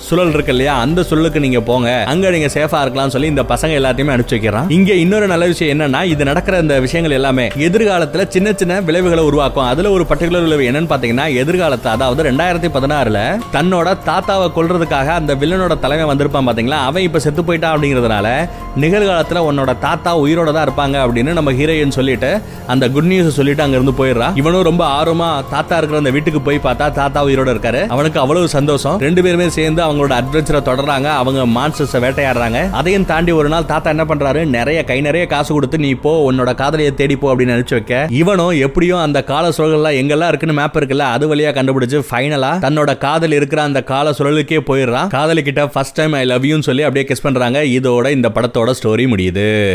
சுழல் இருக்கு இல்லையா? அந்த சுழலுக்கு நீங்க போங்க. அங்க நீங்க சேஃபா இருக்கலாம்னு சொல்லி இந்த பசங்க எல்லாத்தையுமே அனுப்பிச்சு வைக்கிறான் இங்க இன்னொரு நல்ல விஷயம் என்னன்னா இது நடக்கிற இந்த விஷயங்கள் எல்லாமே எதிர்காலத்துல சின்ன சின்ன விளைவுகளை உருவாக்கும். அதுல ஒரு பர்டிகுலர் விளைவு என்னன்னு பாத்தீங்கன்னா எதிர்காலத்தை அதாவது ரெண்டாயிரத்தி பதினாறுல தன்னோட தாத்தாவை கொல்றதுக்காக அந்த வில்லனோட தலைமை வந்திருப்பான் பாத்தீங்களா அவன் இப்ப செத்து போயிட்டான் அப்படிங்கறதுனால நிகழ்காலத்தில் உன்னோட தாத்தா உயிரோட தான் இருப்பாங்க அப்படின்னு நம்ம ஹீரோயின் சொல்லிட்டு அந்த குட் நியூஸ் சொல்லிட்டு அங்கிருந்து போயிடுறா. இவனும் ரொம்ப ஆர்வமா தாத்தா இருக்கிற அந்த வீட்டுக்கு போய் பார்த்தா தாத்தா உயிரோட இருக்காரு. அவனுக்கு அவ்வளவு சந்தோஷம். ரெண்டு பேருமே சேர்ந்து அவங்களோட அட்வென்ச்சரை தொடர்றாங்க. அவங்க மான்சர்ஸ் வேட்டையாடுறாங்க. அதையும் தாண்டி ஒரு நாள் தாத்தா என்ன பண்றாரு? நிறைய கை நிறைய காசு கொடுத்து நீ போ உன்னோட காதலியை தேடி போ அப்படின்னு நினைச்சு வைக்க. இவனும் எப்படியும் அந்த கால சுழல்கள்லாம் எங்கெல்லாம் இருக்குன்னு மேப் இருக்குல்ல அது வழியா கண்டுபிடிச்சு ஃபைனலா தன்னோட காதல் இருக்கிற அந்த கால சுழலுக்கே போயிடுறான். காதலி கிட்ட ஃபர்ஸ்ட் டைம் ஐ லவ் யூன்னு சொல்லி அப்படியே கிஸ் பண்றாங்க. இதோட இந்த படத்தோட ஸ்டோரி முடியுது.